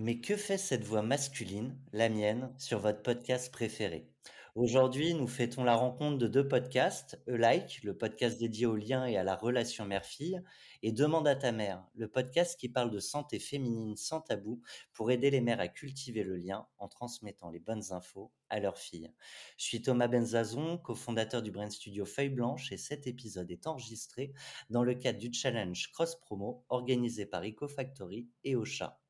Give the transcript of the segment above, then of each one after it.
Mais que fait cette voix masculine, la mienne, sur votre podcast préféré? Aujourd'hui, nous fêtons la rencontre de deux podcasts, E-Like, le podcast dédié au lien et à la relation mère-fille, et Demande à ta mère, le podcast qui parle de santé féminine sans tabou pour aider les mères à cultiver le lien en transmettant les bonnes infos à leurs filles. Je suis Thomas Benzazon, cofondateur du Brain Studio Feuille Blanche, et cet épisode est enregistré dans le cadre du challenge Cross Promo organisé par EcoFactory et Ocha.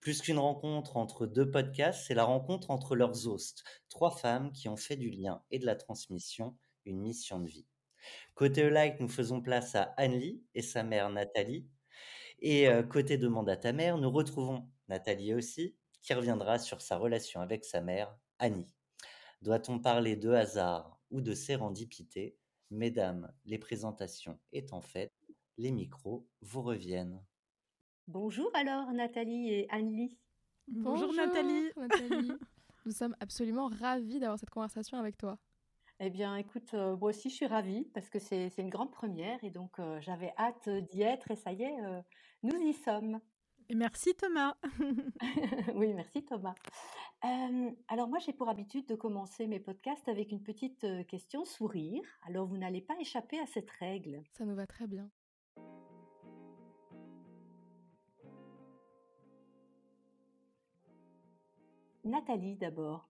Plus qu'une rencontre entre deux podcasts, c'est la rencontre entre leurs hostes, trois femmes qui ont fait du lien et de la transmission une mission de vie. Côté like, nous faisons place à Anne-Lie et sa mère Nathalie. Et euh, côté demande à ta mère, nous retrouvons Nathalie aussi, qui reviendra sur sa relation avec sa mère, Annie. Doit-on parler de hasard ou de sérendipité? Mesdames, les présentations étant faites, les micros vous reviennent. Bonjour alors Nathalie et Anne-Lie. Bonjour, Nathalie. Nous sommes absolument ravis d'avoir cette conversation avec toi. Eh bien écoute, euh, moi aussi je suis ravie parce que c'est une grande première et donc euh, j'avais hâte d'y être et ça y est, euh, nous y sommes. Et merci Thomas. oui, merci Thomas. alors moi j'ai pour habitude de commencer mes podcasts avec une petite question sourire. Alors vous n'allez pas échapper à cette règle. Ça nous va très bien. Nathalie d'abord.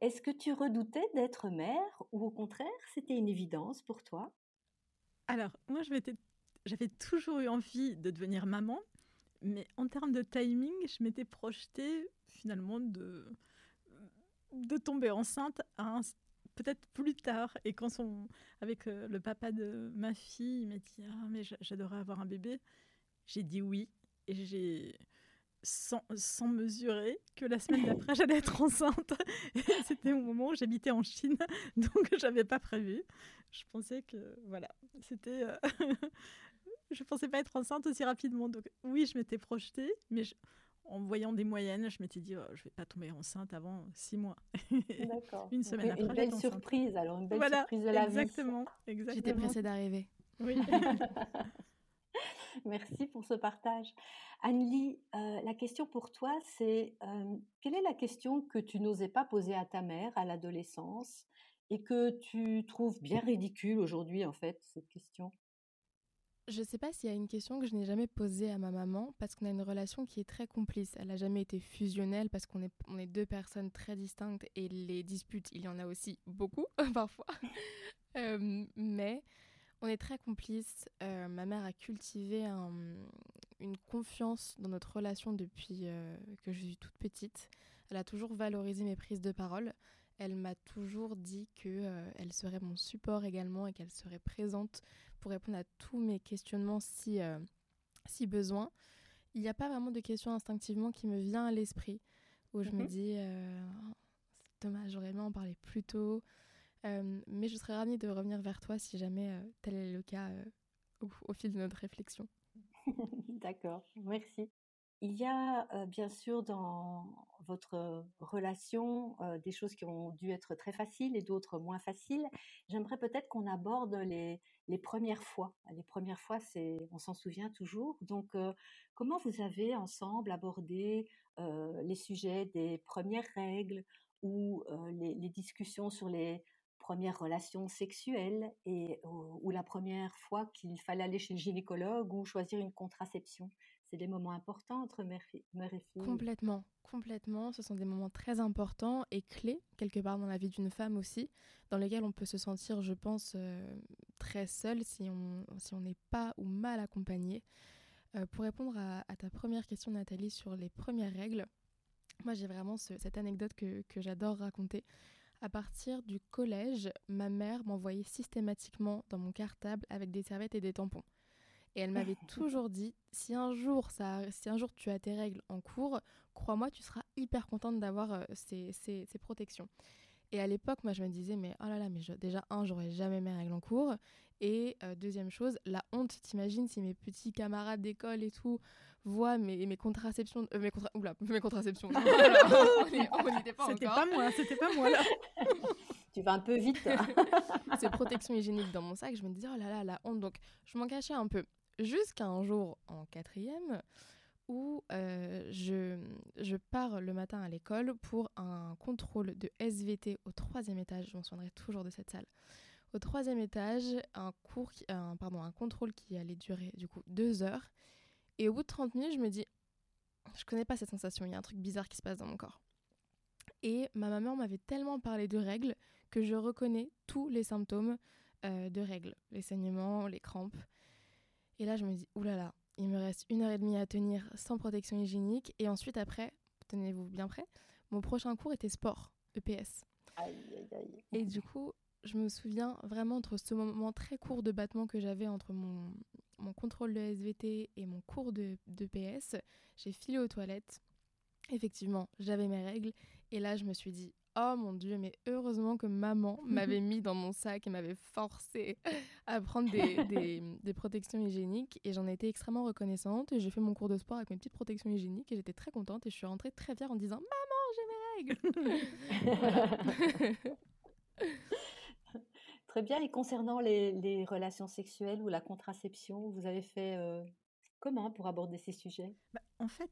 Est-ce que tu redoutais d'être mère ou au contraire c'était une évidence pour toi? Alors moi j'avais toujours eu envie de devenir maman, mais en termes de timing, je m'étais projetée finalement de, de tomber enceinte peut-être plus tard. Et quand on, avec euh, le papa de ma fille, il m'a dit ah mais j'adorerais avoir un bébé, j'ai dit oui et j'ai sans, mesurer que la semaine d'après, j'allais être enceinte. C'était au moment où j'habitais en Chine, donc j'avais pas prévu. Je pensais que, voilà, c'était. Euh, je pensais pas être enceinte aussi rapidement. Donc, oui, je m'étais projetée, mais en voyant des moyennes, je m'étais dit, oh, je vais pas tomber enceinte avant six mois. D'accord. une semaine après. Une belle surprise, alors, une belle surprise de la exactement, vie. Exactement. J'étais pressée d'arriver. Oui. Merci pour ce partage. Annelie, euh, la question pour toi, c'est euh, quelle est la question que tu n'osais pas poser à ta mère à l'adolescence et que tu trouves bien ridicule aujourd'hui, en fait, cette question? Je ne sais pas s'il y a une question que je n'ai jamais posée à ma maman parce qu'on a une relation qui est très complice. Elle n'a jamais été fusionnelle parce qu'on est, on est deux personnes très distinctes et les disputes, il y en a aussi beaucoup parfois. Euh, mais on est très complices. Euh, ma mère a cultivé une confiance dans notre relation depuis euh, que je suis toute petite. Elle a toujours valorisé mes prises de parole. Elle m'a toujours dit qu'elle euh, serait mon support également et qu'elle serait présente pour répondre à tous mes questionnements si, si besoin. Il n'y a pas vraiment de questions instinctivement qui me vient à l'esprit où je me mhm. dis Thomas, j'aurais aimé en parler plus tôt. Euh, mais je serais ravie de revenir vers toi si jamais euh, tel est le cas euh, au, fil de notre réflexion. D'accord, merci. Il y a bien sûr dans votre relation des choses qui ont dû être très faciles et d'autres moins faciles. J'aimerais peut-être qu'on aborde les, les, premières fois. Les premières fois, c'est, on s'en souvient toujours. Donc, comment vous avez ensemble abordé les sujets des premières règles ou les discussions sur les première relation sexuelle et ou la première fois qu'il fallait aller chez le gynécologue ou choisir une contraception. C'est des moments importants entre mère, et fille. Complètement, complètement. Ce sont des moments très importants et clés, quelque part dans la vie d'une femme aussi, dans lesquels on peut se sentir, je pense, euh, très seule si on si n'est pas ou mal accompagné. Euh, pour répondre à, ta première question, Nathalie, sur les premières règles, moi j'ai vraiment cette anecdote que, que j'adore raconter. À partir du collège, ma mère m'envoyait systématiquement dans mon cartable avec des serviettes et des tampons. Et elle m'avait toujours dit si un jour ça, si un jour tu as tes règles en cours, crois-moi, tu seras hyper contente d'avoir euh, ces, ces, protections. Et à l'époque, moi, je me disais, mais oh là là, mais déjà, un, j'aurais jamais mes règles en cours. Et euh, deuxième chose, la honte, t'imagines si mes petits camarades d'école et tout voient mes, mes contraceptions. Euh, mes, contra... Oula, mes contraceptions. on n'était pas C'était pas moi, c'était pas moi là. tu vas un peu vite. Ces protections hygiéniques dans mon sac, je me disais, oh là là, la honte. Donc, je m'en cachais un peu. Jusqu'à un jour en quatrième où je, je pars le matin à l'école pour un contrôle de SVT au troisième étage. Je m'en souviendrai toujours de cette salle. Au troisième étage, un, cours un, pardon, un contrôle qui allait durer du coup deux heures. Et au bout de 30 minutes, je me dis, je connais pas cette sensation, il y a un truc bizarre qui se passe dans mon corps. Et ma maman m'avait tellement parlé de règles que je reconnais tous les symptômes euh, de règles, les saignements, les crampes. Et là, je me dis, oulala, il me reste une heure et demie à tenir sans protection hygiénique. Et ensuite, après, tenez-vous bien prêt, mon prochain cours était sport, EPS. Aïe, aïe, aïe. Et du coup, je me souviens vraiment entre ce moment très court de battement que j'avais entre mon, mon contrôle de SVT et mon cours de, de PS, j'ai filé aux toilettes. Effectivement, j'avais mes règles. Et là, je me suis dit, oh mon Dieu, mais heureusement que maman m'avait mis dans mon sac et m'avait forcé à prendre des, des, protections hygiéniques. Et j'en étais extrêmement reconnaissante. Et j'ai fait mon cours de sport avec mes petites protections hygiéniques. Et j'étais très contente. Et je suis rentrée très fière en disant, maman, j'ai mes règles. Très bien. Et concernant les, relations sexuelles ou la contraception, vous avez fait euh, comment pour aborder ces sujets? Bah, En fait,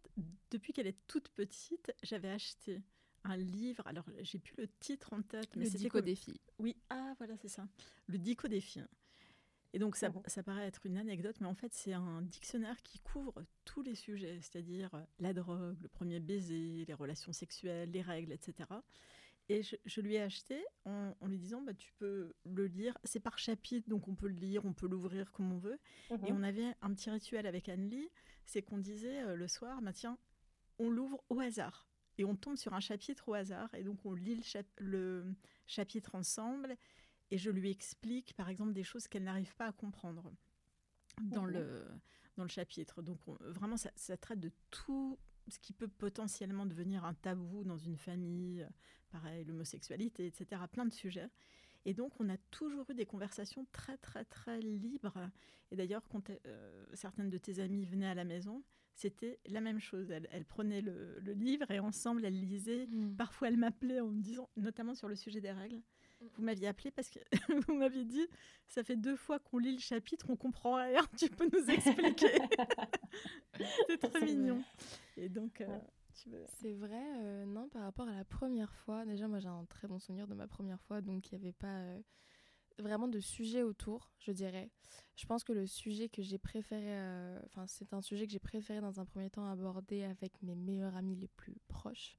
depuis qu'elle est toute petite, j'avais acheté un livre. Alors, j'ai plus le titre en tête. Mais le Dico des filles. Oui, ah voilà, c'est ça. Le Dico des filles. Et donc, ça, ça, paraît être une anecdote, mais en fait, c'est un dictionnaire qui couvre tous les sujets, c'est-à-dire la drogue, le premier baiser, les relations sexuelles, les règles, etc. Et je, lui ai acheté en, lui disant bah, Tu peux le lire. C'est par chapitre, donc on peut le lire, on peut l'ouvrir comme on veut. Et mhm. on avait un petit rituel avec Anne-Lie c'est qu'on disait euh, le soir bah, Tiens, on l'ouvre au hasard. Et on tombe sur un chapitre au hasard. Et donc on lit le, chapitre ensemble. Et je lui explique, par exemple, des choses qu'elle n'arrive pas à comprendre dans, le, dans le chapitre. Donc vraiment, ça, ça traite de tout ce qui peut potentiellement devenir un tabou dans une famille, pareil, l'homosexualité, etc., plein de sujets. Et donc, on a toujours eu des conversations très, très, très libres. Et d'ailleurs, quand euh, certaines de tes amies venaient à la maison, c'était la même chose. Elle, prenait le, livre et ensemble, elles lisaient. Mm. Parfois, elle m'appelait en me disant, notamment sur le sujet des règles, mm. vous m'aviez appelé parce que vous m'aviez dit, ça fait deux fois qu'on lit le chapitre, on comprend rien, tu peux nous expliquer. C'est très mignon. Et donc, euh, c'est vrai, euh, non, par rapport à la première fois, déjà moi j'ai un très bon souvenir de ma première fois, donc il n'y avait pas euh, vraiment de sujet autour, je dirais. Je pense que le sujet que j'ai préféré, euh, enfin c'est un sujet que j'ai préféré dans un premier temps aborder avec mes meilleurs amis les plus proches,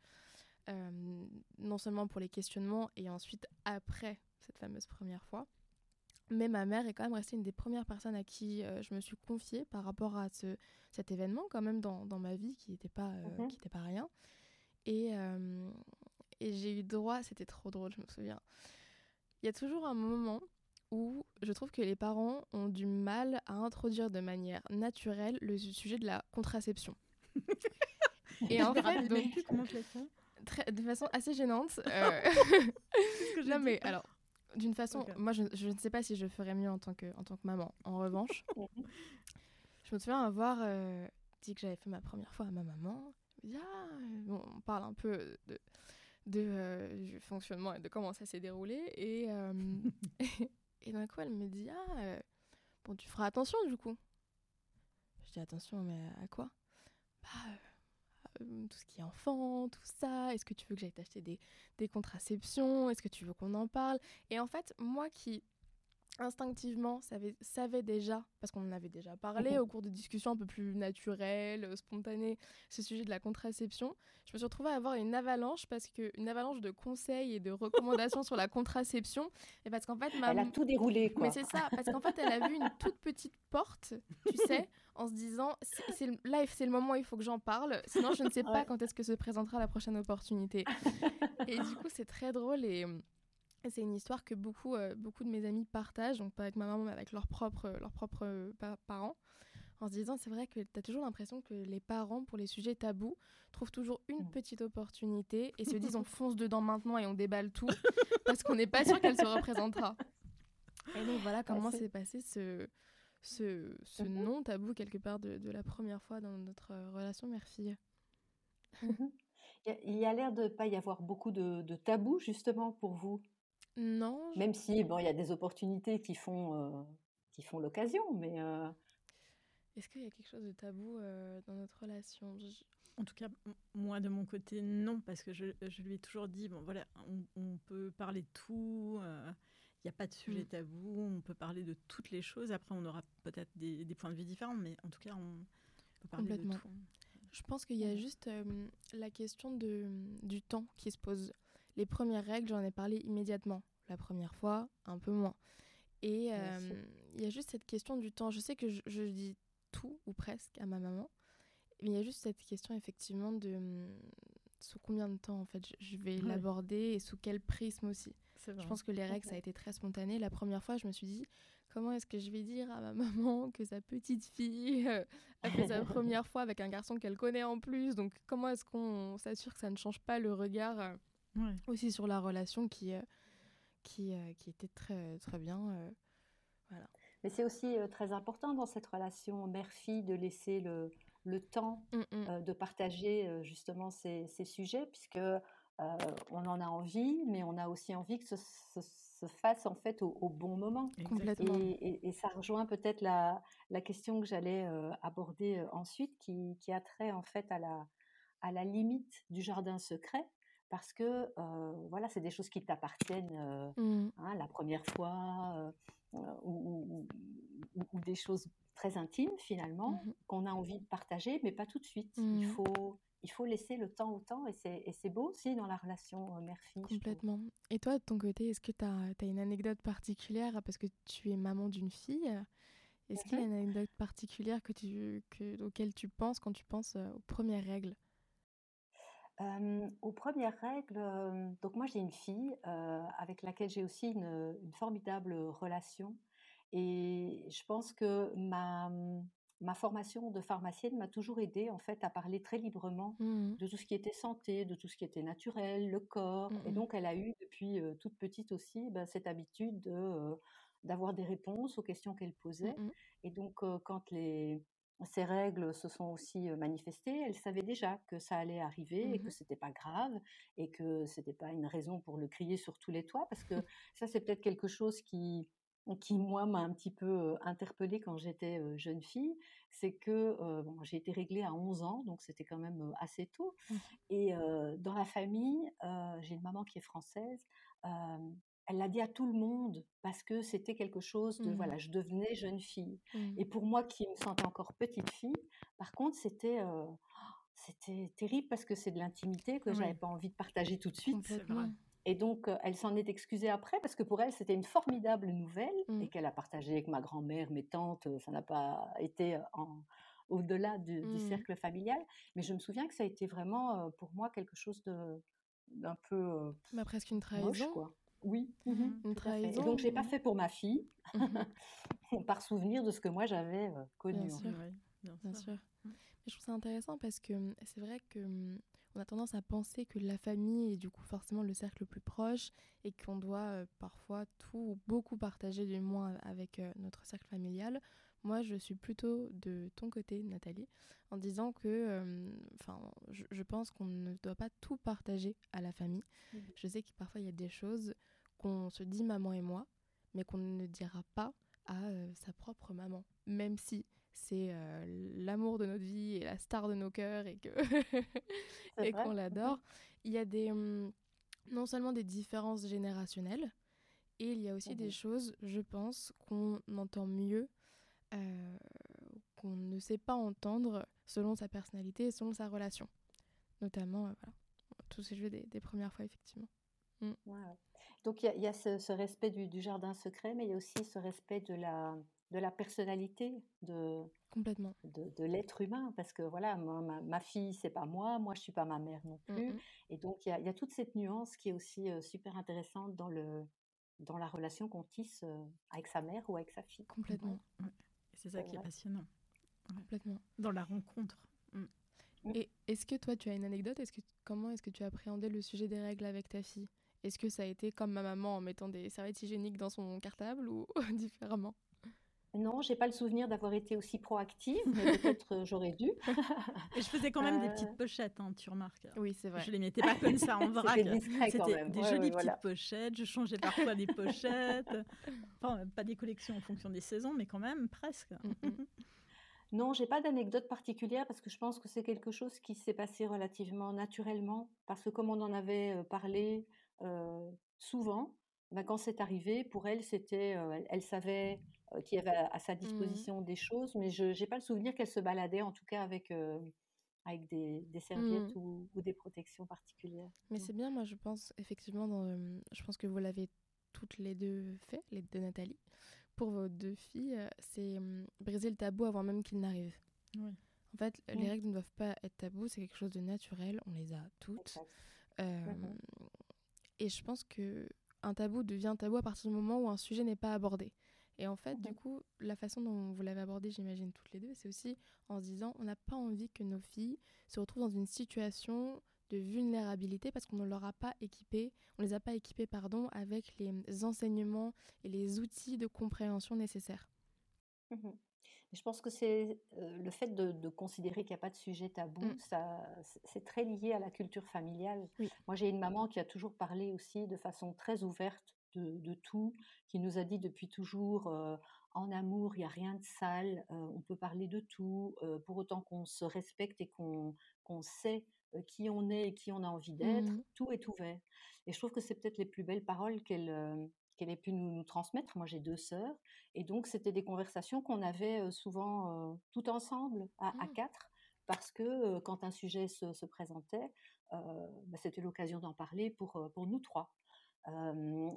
non seulement pour les questionnements et ensuite après cette fameuse première fois. Mais ma mère est quand même restée une des premières personnes à qui euh, je me suis confiée par rapport à ce, cet événement quand même dans, dans ma vie qui n'était pas, euh, mhm. pas rien. Et, euh, et j'ai eu droit, c'était trop drôle, je me souviens. Il y a toujours un moment où je trouve que les parents ont du mal à introduire de manière naturelle le sujet de la contraception. et en fait, donc, très, de façon assez gênante. non mais alors d'une façon, moi je, je, ne sais pas si je ferais mieux en tant que, en tant que maman. En revanche, je me souviens avoir euh, dit que j'avais fait ma première fois à ma maman. Ah, on parle un peu de, de euh, du fonctionnement et de comment ça s'est déroulé. Et, euh, et, d'un coup, elle me dit Ah, bon, tu feras attention du coup. Je dis Attention, mais à quoi? Bah euh, tout ce qui est enfant, tout ça. Est-ce que tu veux que j'aille t'acheter des, des contraceptions? Est-ce que tu veux qu'on en parle? Et en fait, moi qui instinctivement savais, savait déjà, parce qu'on en avait déjà parlé mhm. au cours de discussions un peu plus naturelles, euh, spontanées, ce sujet de la contraception, je me suis retrouvée à avoir une avalanche, parce que une avalanche de conseils et de recommandations sur la contraception, et parce qu'en fait... Ma... Elle a tout déroulé, quoi. Mais c'est ça, parce qu'en fait, elle a vu une toute petite porte, tu sais, en se disant, c'est là, c'est le moment où il faut que j'en parle, sinon je ne sais pas quand est-ce que se présentera la prochaine opportunité. et du coup, c'est très drôle et c'est une histoire que beaucoup, euh, beaucoup de mes amis partagent, donc pas avec ma maman, mais avec leurs propres, leurs propres euh, parents, en se disant c'est vrai que tu as toujours l'impression que les parents, pour les sujets tabous, trouvent toujours une mm. petite opportunité et se disent on fonce dedans maintenant et on déballe tout, parce qu'on n'est pas sûr qu'elle se représentera. Et donc voilà comment s'est passé ce, ce, ce mm-hmm. non tabou quelque part de, de, la première fois dans notre relation mère-fille. Mm-hmm. Il y a l'air de ne pas y avoir beaucoup de, de tabous justement pour vous. Non. Même si bon, il y a des opportunités qui font euh, qui font l'occasion, mais. Euh Est-ce qu'il y a quelque chose de tabou dans notre relation? En tout cas, moi de mon côté, non, parce que je, lui ai toujours dit, bon voilà, on, peut parler de tout, il n'y a pas de sujet mm. tabou, on peut parler de toutes les choses. Après, on aura peut-être des, points de vue différents, mais en tout cas, on peut parler de tout. Je pense qu'il y a juste la question de, du temps qui se pose. Les premières règles, j'en ai parlé immédiatement. La première fois, un peu moins. Et il y a juste cette question du temps. Je sais que je, dis tout ou presque à ma maman, mais il y a juste cette question effectivement de sous combien de temps en fait je vais l'aborder et sous quel prisme aussi. Je pense que les règles, ça a été très spontané. La première fois, je me suis dit, comment est-ce que je vais dire à ma maman que sa petite fille euh, a fait sa première fois avec un garçon qu'elle connaît en plus? Donc, comment est-ce qu'on s'assure que ça ne change pas le regard euh, aussi sur la relation qui, euh, qui, qui était très, très bien voilà. Mais c'est aussi très important dans cette relation mère-fille de laisser le, le temps mmh, mmh. de partager justement ces, ces sujets, puisque on en a envie, mais on a aussi envie que ce, se fasse en fait au, bon moment. Complètement. Et, ça rejoint peut-être la, la, question que j'allais aborder ensuite, qui, qui, a trait en fait à la, à la limite du jardin secret, parce que voilà, c'est des choses qui t'appartiennent mmh. hein, la première fois, ou, ou, des choses très intimes finalement, mmh qu'on a envie de partager, mais pas tout de suite. Il faut il faut laisser le temps au temps et c'est beau aussi dans la relation mère-fille. Complètement. Et toi, de ton côté, est-ce que tu as, une anecdote particulière? Parce que tu es maman d'une fille Est-ce qu'il y a une anecdote particulière que tu, que, auquel tu penses quand tu penses aux premières règles? Aux premières règles, donc moi j'ai une fille avec laquelle j'ai aussi une, une, formidable relation et je pense que ma, ma formation de pharmacienne m'a toujours aidée en fait à parler très librement mmh de tout ce qui était santé, de tout ce qui était naturel, le corps. Et mmh donc elle a eu depuis toute petite aussi ben, cette habitude de d'avoir des réponses aux questions qu'elle posait. Mmh et donc quand les ces règles se sont aussi manifestées, elle savait déjà que ça allait arriver et que c'était pas grave et que c'était pas une raison pour le crier sur tous les toits parce que ça c'est peut-être quelque chose qui qui moi m'a un petit peu interpellée quand j'étais jeune fille, c'est que bon, j'ai été réglée à 11 ans, donc c'était quand même assez tôt. Mmh. Et dans la famille, j'ai une maman qui est française. Elle l'a dit à tout le monde parce que c'était quelque chose de voilà, mmh. je devenais jeune fille. Mmh. Et pour moi qui me sentais encore petite fille, par contre c'était c'était terrible parce que c'est de l'intimité que j'avais pas envie de partager tout de suite. Et donc, elle s'en est excusée après parce que pour elle, c'était une formidable nouvelle mmh. et qu'elle a partagé avec ma grand-mère, mes tantes. Ça n'a pas été au-delà du, mmh. cercle familial. Mais je me souviens que ça a été vraiment pour moi quelque chose d'un peu. Bah, presque une trahison. quoi. Oui, mmh une trahison. donc, je l'ai pas fait pour ma fille, par souvenir de ce que moi j'avais connu. Bien sûr. bien, sûr. Mais je trouve ça intéressant parce que c'est vrai que on a tendance à penser que la famille est du coup forcément le cercle le plus proche et qu'on doit euh, parfois tout ou beaucoup partager du moins avec euh, notre cercle familial. Moi, je suis plutôt de ton côté, Nathalie, en disant que euh, enfin, je, pense qu'on ne doit pas tout partager à la famille. Mmh. Je sais que parfois il y a des choses qu'on se dit maman et moi, mais qu'on ne dira pas à sa propre maman, même si c'est l'amour de notre vie et la star de nos cœurs et que et qu'on l'adore. Il y a des mmh, non seulement des différences générationnelles et il y a aussi des mmh choses, je pense, qu'on entend mieux, qu'on ne sait pas entendre selon sa personnalité et selon sa relation. Notamment, voilà, tous ces jeux des, des premières fois, effectivement. Mmh. Donc il y, a, ce, respect du, du, jardin secret, mais il y a aussi ce respect de la, de la personnalité de, Complètement. de, l'être humain. Parce que voilà, ma, ma, fille, c'est pas moi, moi, je suis pas ma mère non plus. Et donc, il y a, toute cette nuance qui est aussi super intéressante dans, le, dans la relation qu'on tisse avec sa mère ou avec sa fille. Complètement. C'est ça qui est passionnant. Complètement. Dans la rencontre. Mmh. Et est-ce que toi, tu as une anecdote? Est-ce que, Comment est-ce que tu as appréhendé le sujet des règles avec ta fille? Est-ce que ça a été comme ma maman en mettant des serviettes hygiéniques dans son cartable ou différemment? Non, j'ai pas le souvenir d'avoir été aussi proactive, mais peut-être euh, j'aurais dû. Et je faisais quand même des petites euh. pochettes, hein, tu remarques. Oui, c'est vrai. Je les mettais pas comme ça en vrac. C'était des jolies petites pochettes. Je changeais parfois des pochettes. Enfin, pas des collections en fonction des saisons, mais quand même presque. Mm, mm. Non, j'ai pas d'anecdote particulière parce que je pense que c'est quelque chose qui s'est passé relativement naturellement. Parce que comme on en avait euh, parlé euh, souvent, bah, quand c'est arrivé, pour elle, c'était, euh, elle, savait qu'il y avait à, sa mmh disposition des choses, mais je n'ai pas le souvenir qu'elle se baladait, en tout cas avec, avec des, serviettes mmh. ou, des protections particulières. Mais c'est bien, moi je pense effectivement, dans, je pense que vous l'avez toutes les deux fait, les deux Nathalie pour vos deux filles, euh, c'est briser le tabou avant même qu'il n'arrive. En fait, les règles ne doivent pas être tabous, c'est quelque chose de naturel, on les a toutes. Euh, et je pense que un tabou devient tabou à partir du moment où un sujet n'est pas abordé. Et en fait, du coup, la façon dont vous l'avez abordé, j'imagine toutes les deux, c'est aussi en se disant, on n'a pas envie que nos filles se retrouvent dans une situation de vulnérabilité parce qu'on ne leur a pas équipé, on les a pas équipés pardon, avec les enseignements et les outils de compréhension nécessaires. Mmh je pense que c'est euh, le fait de, considérer qu'il n'y a pas de sujet tabou, mmh. ça, c'est très lié à la culture familiale. Moi, j'ai une maman qui a toujours parlé aussi de façon très ouverte de, tout, qui nous a dit depuis toujours euh, en amour, il n'y a rien de sale, euh, on peut parler de tout, pour autant qu'on se respecte et qu'on sait euh, qui on est et qui on a envie d'être, mmh tout est ouvert. Et je trouve que c'est peut-être les plus belles paroles qu'elle euh, qu'elle ait pu nous, transmettre. Moi, j'ai deux sœurs, et donc c'était des conversations qu'on avait euh, souvent tout ensemble, à, mmh. quatre, parce que quand un sujet se, présentait, bah, c'était l'occasion d'en parler pour, pour nous trois.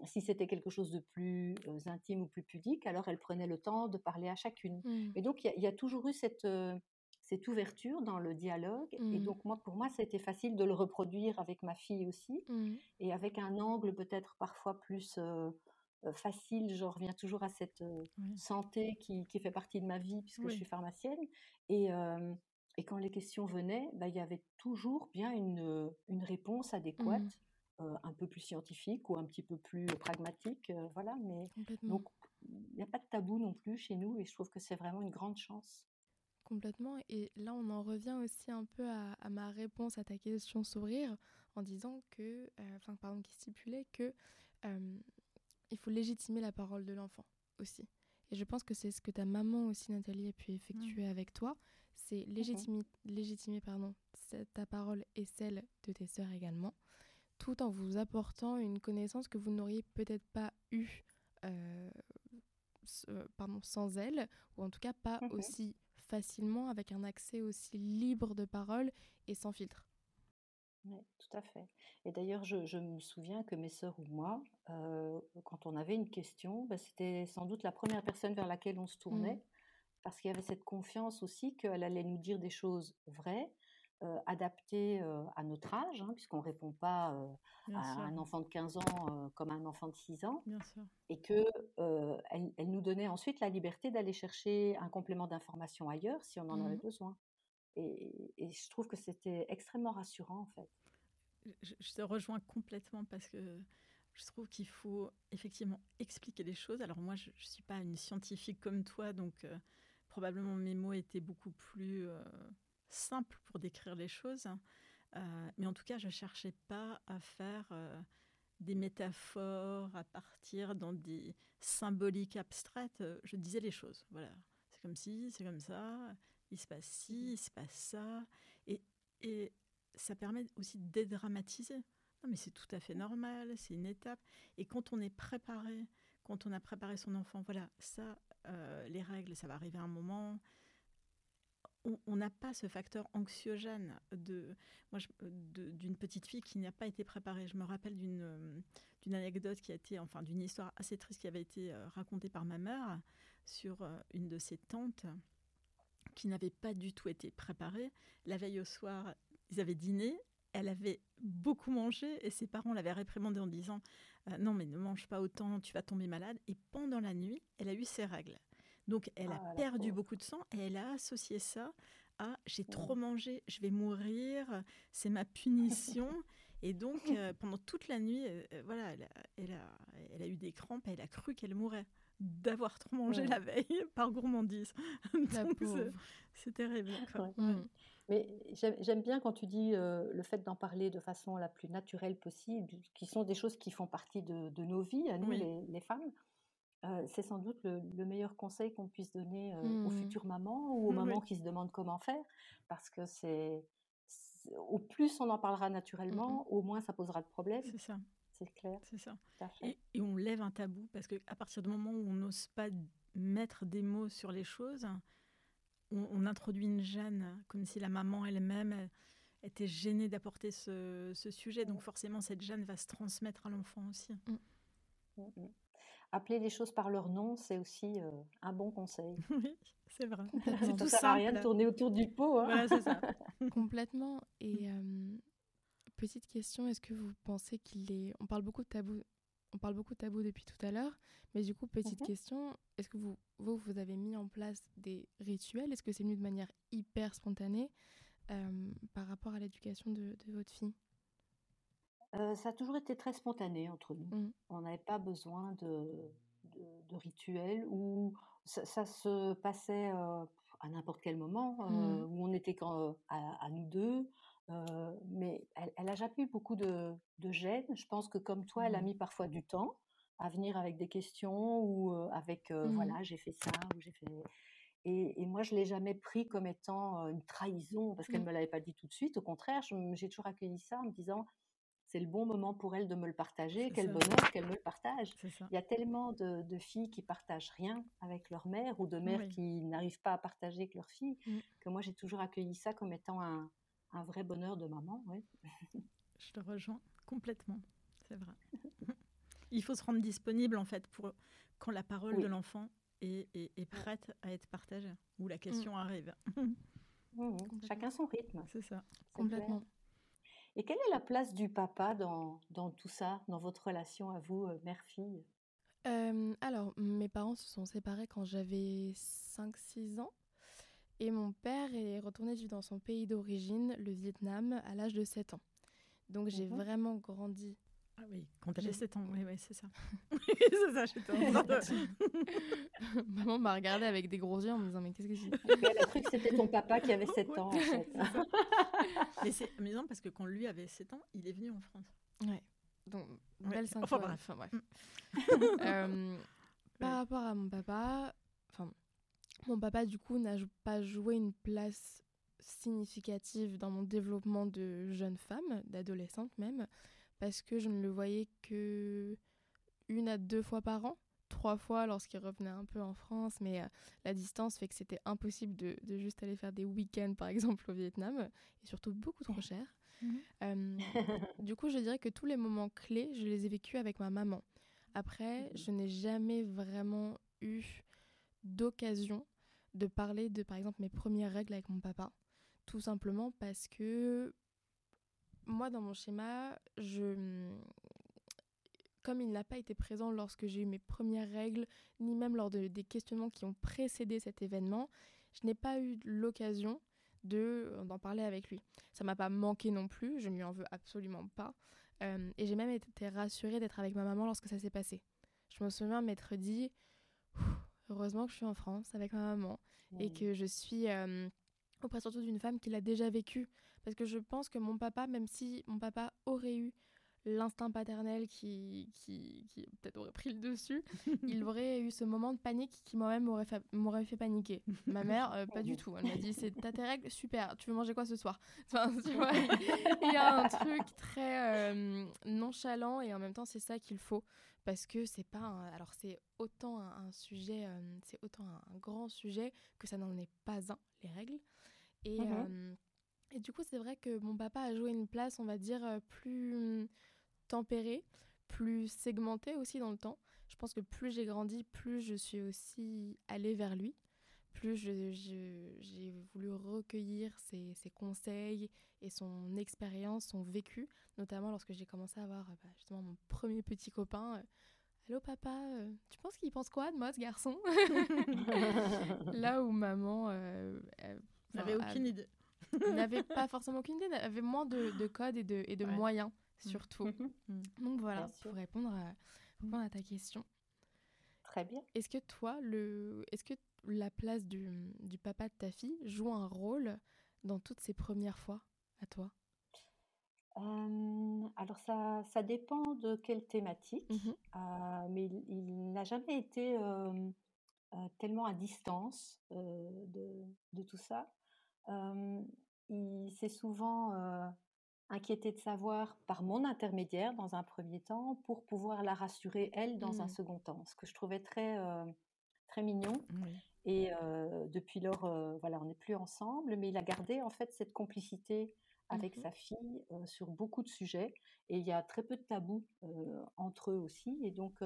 Si c'était quelque chose de plus intime ou plus pudique, alors elle prenait le temps de parler à chacune. Mmh. Et donc, il y, y, a toujours eu cette, cette ouverture dans le dialogue. Et mmh. donc, moi, pour moi, c'était facile de le reproduire avec ma fille aussi, mmh. et avec un angle peut-être parfois plus facile. Je reviens toujours à cette santé qui, qui, fait partie de ma vie, puisque je suis pharmacienne. Et, et quand les questions venaient, bah, il y avait toujours bien une, une réponse adéquate. Mmh. un peu plus scientifique ou un petit peu plus pragmatique, voilà. Mais donc, il n'y a pas de tabou non plus chez nous, et je trouve que c'est vraiment une grande chance. Complètement. Et là, on en revient aussi un peu à, ma réponse à ta question sourire, en disant que, euh, enfin, pardon, qui stipulait que euh, il faut légitimer la parole de l'enfant aussi. Et je pense que c'est ce que ta maman aussi, Nathalie, a pu effectuer mmh. avec toi, c'est légitimer, légitimer pardon, ta parole et celle de tes sœurs également, tout en vous apportant une connaissance que vous n'auriez peut-être pas eue euh, pardon, sans elle, ou en tout cas pas mmh aussi facilement avec un accès aussi libre de parole et sans filtre. Oui, tout à fait. Et d'ailleurs, je, me souviens que mes sœurs ou moi, euh, quand on avait une question, bah, c'était sans doute la première personne vers laquelle on se tournait, mmh. parce qu'il y avait cette confiance aussi qu'elle allait nous dire des choses vraies, euh, adapté euh, à notre âge, hein, puisqu'on ne répond pas euh, à un enfant de 15 ans comme à un enfant de 6 ans, et qu'elle elle nous donnait ensuite la liberté d'aller chercher un complément d'information ailleurs si on en avait mmh besoin. Et, je trouve que c'était extrêmement rassurant en fait. Je, je, te rejoins complètement parce que je trouve qu'il faut effectivement expliquer les choses. Alors moi, je ne suis pas une scientifique comme toi, donc probablement mes mots étaient beaucoup plus simple pour décrire les choses. Euh, mais en tout cas, je ne cherchais pas à faire euh, des métaphores, à partir dans des symboliques abstraites. Je disais les choses. Voilà. C'est comme si, c'est comme ça, il se passe ci, il se passe ça. Et, et ça permet aussi de dédramatiser. Non, mais c'est tout à fait normal, c'est une étape. Et quand on est préparé, quand on a préparé son enfant, voilà, ça, euh, les règles, ça va arriver à un moment on n'a pas ce facteur anxiogène de d'une petite fille qui n'a pas été préparée. Je me rappelle d'une euh, d'une anecdote qui a été, enfin d'une histoire assez triste qui avait été euh, racontée par ma mère sur euh, une de ses tantes qui n'avait pas du tout été préparée. La veille au soir, ils avaient dîné, elle avait beaucoup mangé et ses parents l'avaient réprimandée en disant non mais ne mange pas autant, tu vas tomber malade. Et pendant la nuit, elle a eu ses règles. Donc elle a ah, perdu beaucoup de sang et elle a associé ça à j'ai trop mangé, je vais mourir, c'est ma punition. et donc euh, pendant toute la nuit, euh, euh, voilà, elle a, elle, a, eu des crampes, elle a cru qu'elle mourrait d'avoir trop mangé la veille par gourmandise. c'est terrible. Mmh. Mais j'aime bien quand tu dis le fait d'en parler de façon la plus naturelle possible, qui sont des choses qui font partie de, nos vies, à nous les, les, femmes. C'est sans doute le, meilleur conseil qu'on puisse donner aux mmh. futures mamans ou aux mamans qui se demandent comment faire, parce que c'est au plus on en parlera mmh naturellement, au moins ça posera de problème. C'est ça. C'est clair. C'est ça. Et, on lève un tabou parce que à partir du moment où on n'ose pas mettre des mots sur les choses, on, introduit une gêne, comme si la maman elle-même était gênée d'apporter ce, sujet. Donc forcément, cette gêne va se transmettre à l'enfant aussi. Mmh appeler les choses par leur nom, c'est aussi euh, un bon conseil. Oui, c'est vrai. C'est tout sert à rien de tourner autour du pot. Hein. c'est ça. Complètement. Et euh, petite question, est-ce que vous pensez qu'il est... On parle beaucoup de tabou. On parle beaucoup de tabou depuis tout à l'heure, mais du coup, petite mhm. question, est-ce que vous, vous, vous avez mis en place des rituels? Est-ce que c'est venu de manière hyper spontanée euh, par rapport à l'éducation de, de votre fille? Ça a toujours été très spontané entre nous. Mmh. On n'avait pas besoin de, de, rituels où ça, se passait à n'importe quel moment, mmh. où on était quand, à, nous deux. mais elle, n'a jamais eu beaucoup de, de gêne. Je pense que comme toi, elle a mmh. mis parfois du temps à venir avec des questions ou avec voilà, j'ai fait ça ou j'ai fait. Et, et, moi, je l'ai jamais pris comme étant une trahison parce qu'elle me l'avait pas dit tout de suite. Au contraire, j'ai toujours accueilli ça en me disant c'est le bon moment pour elle de me le partager. Quel bonheur qu'elle me le partage. Il y a tellement de, filles qui partagent rien avec leur mère ou de mères qui n'arrivent pas à partager avec leur fille mmh. que moi j'ai toujours accueilli ça comme étant un, vrai bonheur de maman. Je te rejoins complètement, c'est vrai. Il faut se rendre disponible en fait pour quand la parole de l'enfant est, prête à être partagée ou la mmh. question arrive. Chacun son rythme. C'est ça. Complètement. Et quelle est la place du papa dans, dans tout ça, dans votre relation à vous, euh, mère-fille? Euh, Alors, mes parents se sont séparés quand j'avais 5-6 ans. Et mon père est retourné vivre dans son pays d'origine, le Vietnam, à l'âge de 7 ans. Donc j'ai mmh vraiment grandi ah oui, quand t'avais 7 ans, oui, oui, c'est ça. c'est ça, j'étais en train Maman m'a regardé avec des gros yeux en me disant Mais qu'est-ce que c'est? Elle a cru que c'était ton papa qui avait 7 ans, en fait. Mais c'est amusant parce que quand lui avait 7 ans, il est venu en France. Ouais. Donc, belle ouais. enfin, bref. Enfin, bref. euh, par rapport à mon papa, enfin, mon papa, du coup, n'a pas joué une place significative dans mon développement de jeune femme, d'adolescente même parce que je ne le voyais que une à deux fois par an, trois fois lorsqu'il revenait un peu en France, mais euh, la distance fait que c'était impossible de, juste aller faire des week-ends par exemple au Vietnam, et surtout beaucoup trop cher. Mhm. Euh, du coup, je dirais que tous les moments clés, je les ai vécus avec ma maman. Après, mhm. je n'ai jamais vraiment eu d'occasion de parler de, par exemple, mes premières règles avec mon papa. Tout simplement parce que moi, dans mon schéma, je... comme il n'a pas été présent lorsque j'ai eu mes premières règles, ni même lors de, des questionnements qui ont précédé cet événement, je n'ai pas eu l'occasion de d'en parler avec lui. Ça m'a pas manqué non plus, je ne lui en veux absolument pas. Euh, et j'ai même été rassurée d'être avec ma maman lorsque ça s'est passé. Je me souviens m'être dit, heureusement que je suis en France avec ma maman et que je suis euh, auprès surtout d'une femme qui l'a déjà vécu. Parce que je pense que mon papa, même si mon papa aurait eu l'instinct paternel qui, qui, qui peut-être aurait pris le dessus, il aurait eu ce moment de panique qui moi-même m'aurait fait, m'aurait fait paniquer. Ma mère, euh, pas du tout. Elle m'a dit c'est t'as tes règles Super. Tu veux manger quoi ce soir? Enfin, tu vois, Il y a un truc très euh, nonchalant et en même temps c'est ça qu'il faut parce que c'est pas alors c'est autant un, sujet euh, c'est autant un, grand sujet que ça n'en est pas un les règles et mmh et du coup, c'est vrai que mon papa a joué une place, on va dire, euh, plus tempérée, plus segmentée aussi dans le temps. Je pense que plus j'ai grandi, plus je suis aussi allée vers lui, plus j'ai voulu recueillir ses, conseils et son expérience, son vécu, notamment lorsque j'ai commencé à avoir bah, justement mon premier petit copain. Euh, Allô papa, euh, tu penses qu'il pense quoi de moi ce garçon? Là où maman n'avait aucune idée n'avait pas forcément aucune idée, avait moins de, de codes et de, et de moyens, mm. surtout. Mm. Mm. Donc voilà, pour répondre à, à ta question. Très bien. Est-ce que toi, le, est-ce que la place du, du papa de ta fille joue un rôle dans toutes ces premières fois à toi? Alors ça, ça dépend de quelle thématique, Mmh mais il, il n'a jamais été tellement à distance de, de tout ça. Il s'est souvent inquiété de savoir par mon intermédiaire dans un premier temps pour pouvoir la rassurer elle dans un Mmh. second temps, ce que je trouvais très très mignon. Et depuis lors, voilà, on n'est plus ensemble, mais il a gardé en fait cette complicité avec Mmh sa fille sur beaucoup de sujets. Et il y a très peu de tabous entre eux aussi. Et donc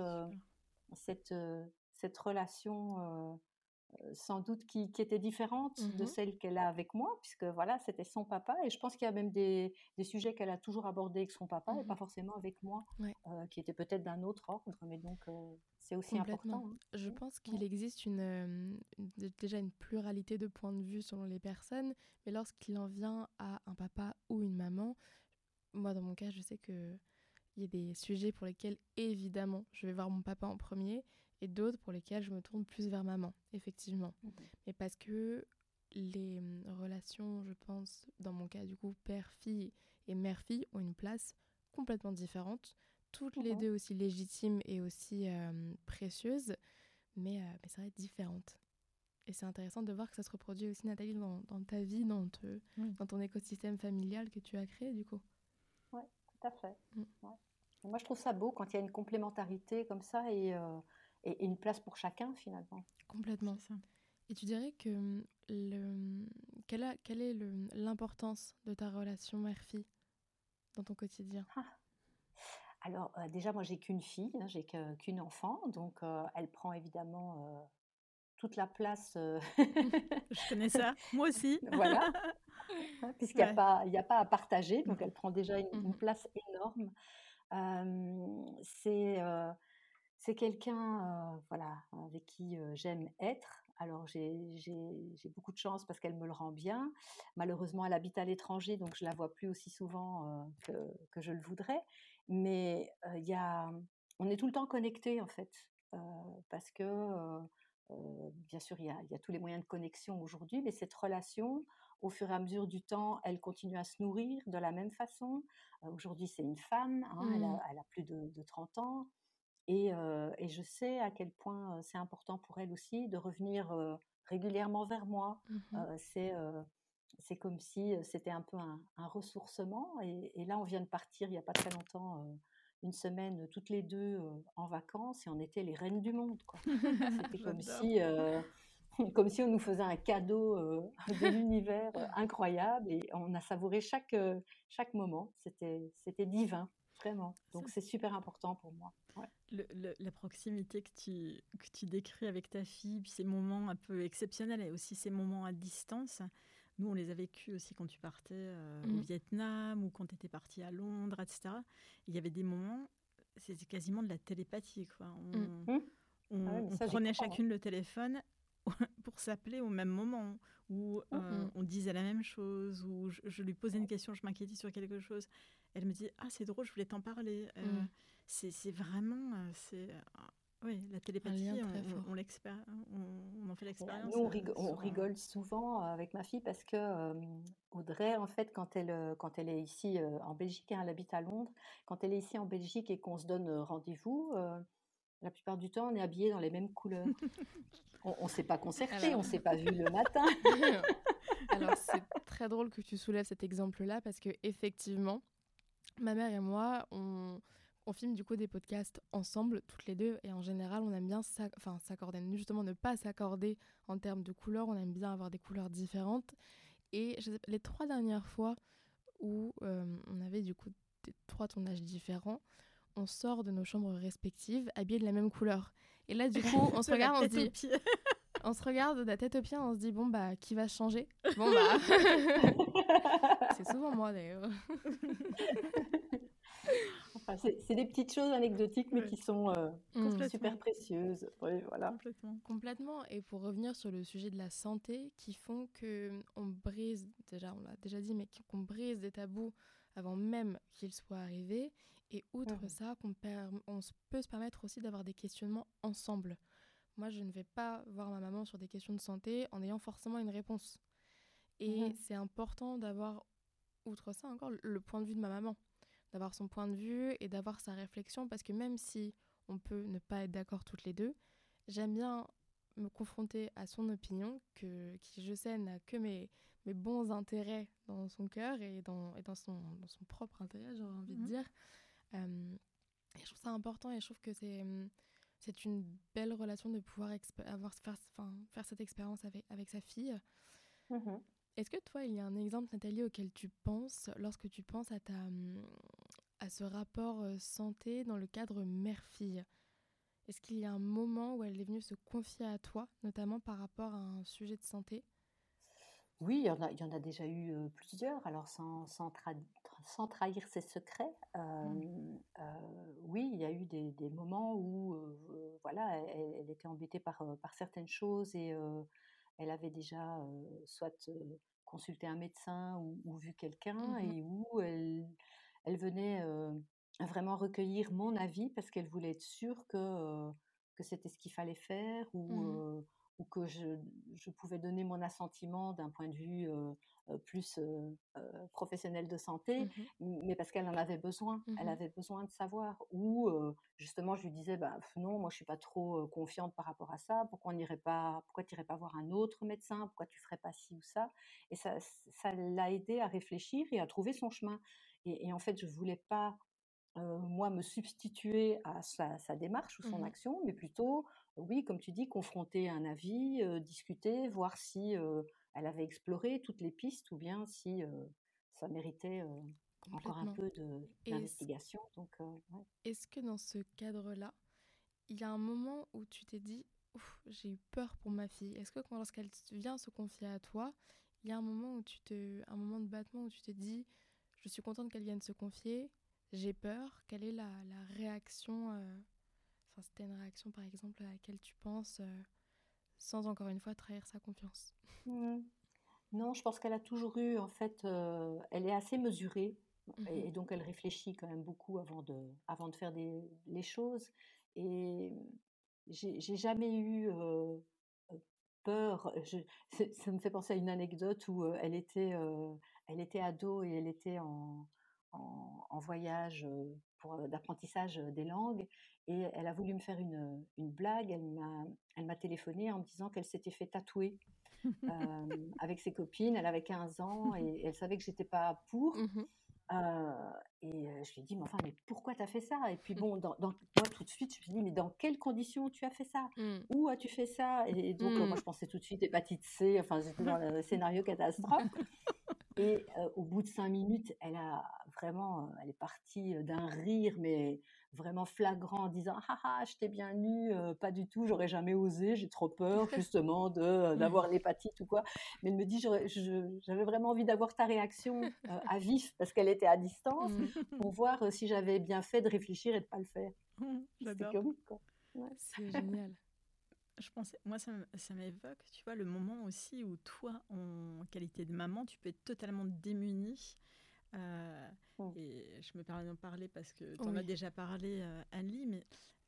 cette cette relation sans doute qui, qui était différente de Mmh celle qu'elle a avec moi, puisque voilà, c'était son papa. Et je pense qu'il y a même des, des sujets qu'elle a toujours abordés avec son papa et Mmh pas forcément avec moi, Ouais. euh, qui étaient peut-être d'un autre ordre. Mais donc, euh, c'est aussi important. hein. Je Mm. pense Ouais. qu'il existe une, euh, une- déjà une pluralité de points de vue selon les personnes, mais lorsqu'il en vient à un papa ou une maman, moi dans mon cas, je sais que il y a des sujets pour lesquels évidemment je vais voir mon papa en premier et d'autres pour lesquels je me tourne plus vers maman, effectivement. Mais parce que les hum, relations, je pense, dans mon cas du coup, père-fille et mère-fille ont une place complètement différente, toutes les deux aussi légitimes et aussi euh, précieuses, mais, euh, mais ça va être différente. Et c'est intéressant de voir que ça se reproduit aussi, Nathalie, dans, dans ta vie, dans, te- Oui. dans ton écosystème familial que tu as créé, du coup. Tout à fait. Mm. Ouais. Et moi, je trouve ça beau quand il y a une complémentarité comme ça et, euh, et, et une place pour chacun finalement. Complètement. Ça. Et tu dirais que hum, le, quelle, a- quelle est le- l'importance de ta relation mère-fille dans ton quotidien? Alors, euh, déjà, moi, j'ai qu'une fille, hein, j'ai que- qu'une enfant, donc euh, elle prend évidemment euh, toute la place, euh, Je connais ça. Moi aussi. voilà, hein, puisqu'il n'y a, Ouais. pas- il y a pas à partager, donc elle prend déjà une, une Mhm. place énorme. Euh, c'est euh, c'est quelqu'un euh, voilà, avec qui euh, j'aime être. Alors, j'ai beaucoup de chance parce qu'elle me le rend bien. Malheureusement, elle habite à l'étranger, donc je la vois plus aussi souvent euh, que, que je le voudrais. Mais il y a, on est tout le temps connectés, en fait, parce que, bien sûr, il y, a, il y a tous les moyens de connexion aujourd'hui, mais cette relation, au fur et à mesure du temps, elle continue à se nourrir de la même façon. Aujourd'hui, c'est une femme, hein, elle, a, elle a plus de, de 30 ans. Et, euh, et je sais à quel point c'est important pour elle aussi de revenir euh, régulièrement vers moi. Euh, c'est comme si c'était un peu un, un ressourcement. Et, et là, on vient de partir il n'y a pas très longtemps, une semaine toutes les deux en vacances, et on était les reines du monde. C'était comme si, comme si on nous faisait un cadeau euh, de l'univers euh, incroyable, et on a savouré chaque, euh, chaque moment. C'était c'était divin, vraiment. Donc c'est super important pour moi. Ouais. Le- le- la proximité que tu, que tu décris avec ta fille, puis ces moments un peu exceptionnels et aussi ces moments à distance, nous, on les a vécus aussi quand tu partais euh, au Mhm. Vietnam ou quand tu étais parti à Londres, etc. Il y avait des moments, c'était quasiment de la télépathie. Quoi. On, Mhm. Mhm. on- Ah ouais, mais on ça, j'y prenait hein. chacune le téléphone pour s'appeler au même moment, où euh, on disait la même chose, où je, je lui posais une question, je m'inquiétais sur quelque chose. Elle me dit Ah, c'est drôle, je voulais t'en parler. Euh, Mhm. c'est c'est vraiment. euh, c'est euh, oui, la télépathie, on, on- on en fait l'expérience. Nous, on, rigole souvent avec ma fille parce que euh, Audrey, en fait, quand elle, quand elle est ici euh, en Belgique, hein, elle habite à Londres, quand elle est ici en Belgique et qu'on se donne rendez-vous, euh, la plupart du temps, on est habillés dans les mêmes couleurs. On ne s'est pas concerté, Alors. on ne s'est pas vu le matin. Alors, c'est très drôle que tu soulèves cet exemple-là parce que effectivement, ma mère et moi, on, on filme du coup des podcasts ensemble, toutes les deux, et en général, on aime bien s'accorder, justement ne pas s'accorder en termes de couleurs, on aime bien avoir des couleurs différentes. Et je sais pas, les trois dernières fois où euh, on avait du coup des- trois tournages différents, on sort de nos chambres respectives habillés de la même couleur. Et là, du coup, on se regarde, on se dit. on se regarde de la tête aux pieds, on se dit bon bah qui va changer? Bon bah c'est souvent moi d'ailleurs. Enfin, c'est c'est des petites choses anecdotiques, mais Ouais. qui sont euh, super précieuses. Oui, voilà. Complètement. Complètement. Et pour revenir sur le sujet de la santé, qui font que on brise, déjà on l'a déjà dit, mais qu'on brise des tabous avant même qu'ils soient arrivés. Et outre Mhm. ça, qu'on per- on s- peut se permettre aussi d'avoir des questionnements ensemble. Moi, je ne vais pas voir ma maman sur des questions de santé en ayant forcément une réponse. Et Mhm. c'est important d'avoir outre ça encore, le point de vue de ma maman. D'avoir son point de vue et d'avoir sa réflexion, parce que même si on peut ne pas être d'accord toutes les deux, j'aime bien me confronter à son opinion, que, qui je sais n'a que mes, mes bons intérêts dans son cœur et dans, et dans, son, dans son propre intérêt, j'aurais envie de mmh. dire. Euh, et je trouve ça important et je trouve que c'est c'est une belle relation de pouvoir avoir, faire, faire cette expérience avec, avec sa fille. Mmh Est-ce que toi, il y a un exemple, Nathalie, auquel tu penses lorsque tu penses à, ta, à ce rapport euh, santé dans le cadre mère-fille? Est-ce qu'il y a un moment où elle est venue se confier à toi, notamment par rapport à un sujet de santé? Oui, il y, en a, il y en a déjà eu euh, plusieurs, alors sans, sans, sans trahir ses secrets. Mmh. oui, il y a eu des, des moments où voilà, elle, était embêtée par, par certaines choses et elle avait déjà soit consulté un médecin ou, vu quelqu'un mmh et où elle, elle venait vraiment recueillir mon avis parce qu'elle voulait être sûre que, que c'était ce qu'il fallait faire ou, mmh ou que je, je, pouvais donner mon assentiment d'un point de vue plus professionnel de santé, mmh mais parce qu'elle en avait besoin. Mmh elle avait besoin de savoir. Ou justement, je lui disais, bah, non, moi je suis pas trop confiante par rapport à ça. Pourquoi on n'irait pas, pourquoi tu n'irais pas voir un autre médecin Pourquoi tu ferais pas ci ou ça? Et ça, ça l'a aidé à réfléchir et à trouver son chemin. Et, en fait, je voulais pas moi me substituer à sa, démarche ou son mmh action, mais plutôt, oui, comme tu dis, confronter un avis, discuter, voir si elle avait exploré toutes les pistes ou bien si ça méritait encore un peu d'investigation. Donc, Est-ce que dans ce cadre-là, il y a un moment où tu t'es dit, j'ai eu peur pour ma fille Est-ce que quand lorsqu'elle vient se confier à toi, il y a un moment où tu te, un moment de battement où tu te dis, je suis contente qu'elle vienne se confier, j'ai peur. Quelle est la, la réaction Enfin, c'était une réaction par exemple à laquelle tu penses sans encore une fois trahir sa confiance? Mmh. Non, je pense qu'elle a toujours eu, en fait, euh, elle est assez mesurée mmh et, donc elle réfléchit quand même beaucoup avant de, avant de faire des, les choses. Et j'ai jamais eu euh, peur. Je, ça me fait penser à une anecdote où euh, elle était, elle était ado et elle était en, en, en voyage d'apprentissage des langues et elle a voulu me faire une, une blague. Elle m'a, elle m'a téléphoné en me disant qu'elle s'était fait tatouer euh, avec ses copines. Elle avait 15 ans et, elle savait que j'étais pas pour. Mmh euh, et je lui ai dit, mais enfin, mais pourquoi tu as fait ça? Et puis bon, dans, moi tout de suite, je lui ai dit, mais dans quelles conditions tu as fait ça? Mmh. Où as-tu fait ça? Et donc, moi, mmh. je pensais tout de suite hépatite C, enfin, j'étais dans le scénario catastrophe. Et au bout de cinq minutes, elle a vraiment, elle est partie d'un rire, mais vraiment flagrant, en disant ah ah, je t'ai bien eu, pas du tout, j'aurais jamais osé, j'ai trop peur justement de d'avoir l'hépatite ou quoi. Mais elle me dit j'avais vraiment envie d'avoir ta réaction à vif parce qu'elle était à distance mmh. pour voir si j'avais bien fait de réfléchir et de pas le faire. Mmh, c'est comique quoi. C'est génial. Je pensais, moi, ça m'évoque, tu vois, le moment aussi où toi, en qualité de maman, tu peux être totalement démunie. Euh, mmh. Et je me permets d'en parler parce que tu en as déjà parlé, euh, Anne-Lie, mais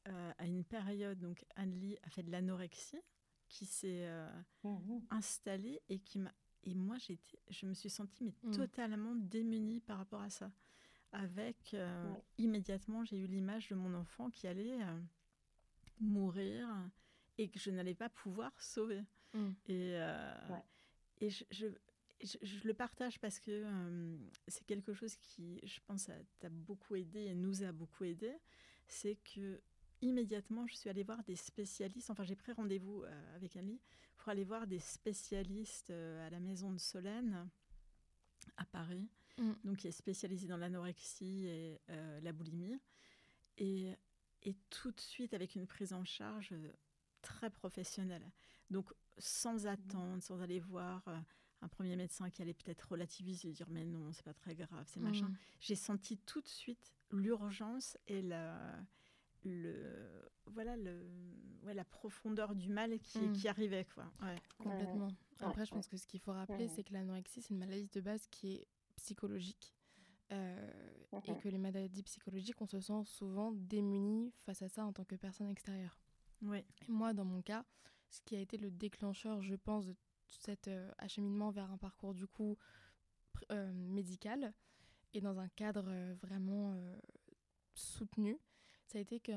euh, à une période, donc Anne-Lie a fait de l'anorexie qui s'est mmh installée et qui m'a. Et moi, j'étais, je me suis sentie mais mmh. totalement démunie par rapport à ça. Avec immédiatement, j'ai eu l'image de mon enfant qui allait mourir et que je n'allais pas pouvoir sauver. Mmh. Et, euh, et je, je, je, le partage parce que euh, c'est quelque chose qui, je pense, t'a beaucoup aidé et nous a beaucoup aidé. C'est que immédiatement, je suis allée voir des spécialistes. Enfin, j'ai pris rendez-vous euh, avec Annie pour aller voir des spécialistes à la maison de Solène à Paris, mmh. donc qui est spécialisée dans l'anorexie et la boulimie. Et, et tout de suite, avec une prise en charge très professionnel. Donc, sans mmh. attendre, sans aller voir euh, un premier médecin qui allait peut-être relativiser et dire mais non, c'est pas très grave, c'est machin. Mmh. J'ai senti tout de suite l'urgence et la, le, voilà, le, ouais, la profondeur du mal qui, mmh. qui arrivait. Quoi. Ouais. Complètement. Après, je pense que ce qu'il faut rappeler, c'est que l'anorexie, c'est une maladie de base qui est psychologique. Euh, et que les maladies psychologiques, on se sent souvent démunis face à ça en tant que personne extérieure. Ouais. moi, dans mon cas, ce qui a été le déclencheur, je pense, de cet euh, acheminement vers un parcours du coup médical et dans un cadre vraiment soutenu, ça a été que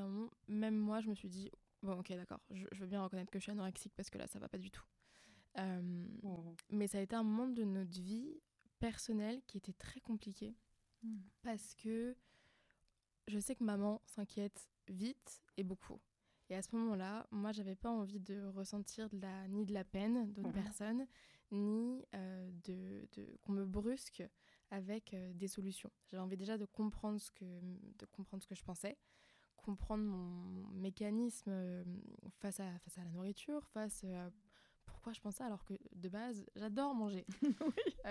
même moi, je me suis dit, bon, ok, d'accord, je, veux bien reconnaître que je suis anorexique parce que là, ça va pas du tout. Mmh. Mais ça a été un moment de notre vie personnelle qui était très compliqué mmh. parce que je sais que maman s'inquiète vite et beaucoup. Et à ce moment-là, moi, j'avais pas envie de ressentir de la, ni de la peine d'autres mmh. personnes, ni euh, de, de qu'on me brusque avec euh, des solutions. J'avais envie déjà de comprendre ce que, de comprendre ce que je pensais, comprendre mon mécanisme euh, face à, face à la nourriture, face à pourquoi je pense ça alors que de base, j'adore manger.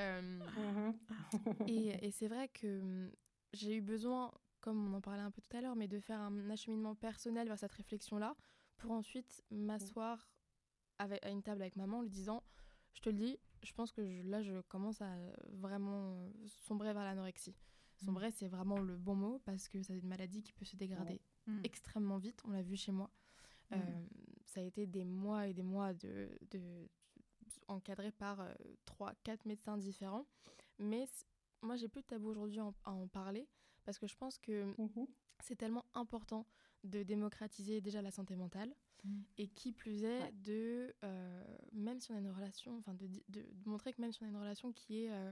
Et, et c'est vrai que hum, j'ai eu besoin comme on en parlait un peu tout à l'heure, mais de faire un acheminement personnel vers cette réflexion-là, pour ensuite m'asseoir à une table avec maman en lui disant, je te le dis, je pense que là, je commence à vraiment sombrer vers l'anorexie. Sombrer, c'est vraiment le bon mot parce que c'est une maladie qui peut se dégrader mmh. extrêmement vite. On l'a vu chez moi. Mmh. Euh, ça a été des mois et des mois de, de encadré par euh, trois, quatre médecins différents. Mais moi, j'ai plus de tabou aujourd'hui à en parler parce que je pense que mmh c'est tellement important de démocratiser déjà la santé mentale mmh. et qui plus est de euh, même si on a une relation enfin de, de, montrer que même si on a une relation qui est euh,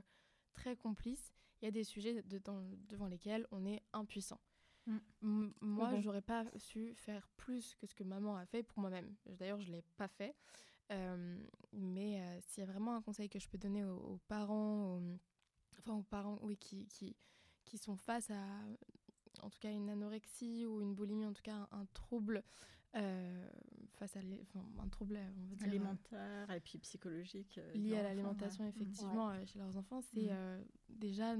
très complice il y a des sujets de, devant lesquels on est impuissant. Mmh. moi je j'aurais pas su faire plus que ce que maman a fait pour moi-même. D'ailleurs je l'ai pas fait. Euh, mais s'il y a vraiment un conseil que je peux donner aux, parents enfin aux parents oui qui, qui qui sont face à, en tout cas, une anorexie ou une boulimie, en tout cas un, trouble euh, face à un trouble on va dire, alimentaire et puis psychologique euh, lié à l'alimentation effectivement euh, chez leurs enfants c'est mmh. déjà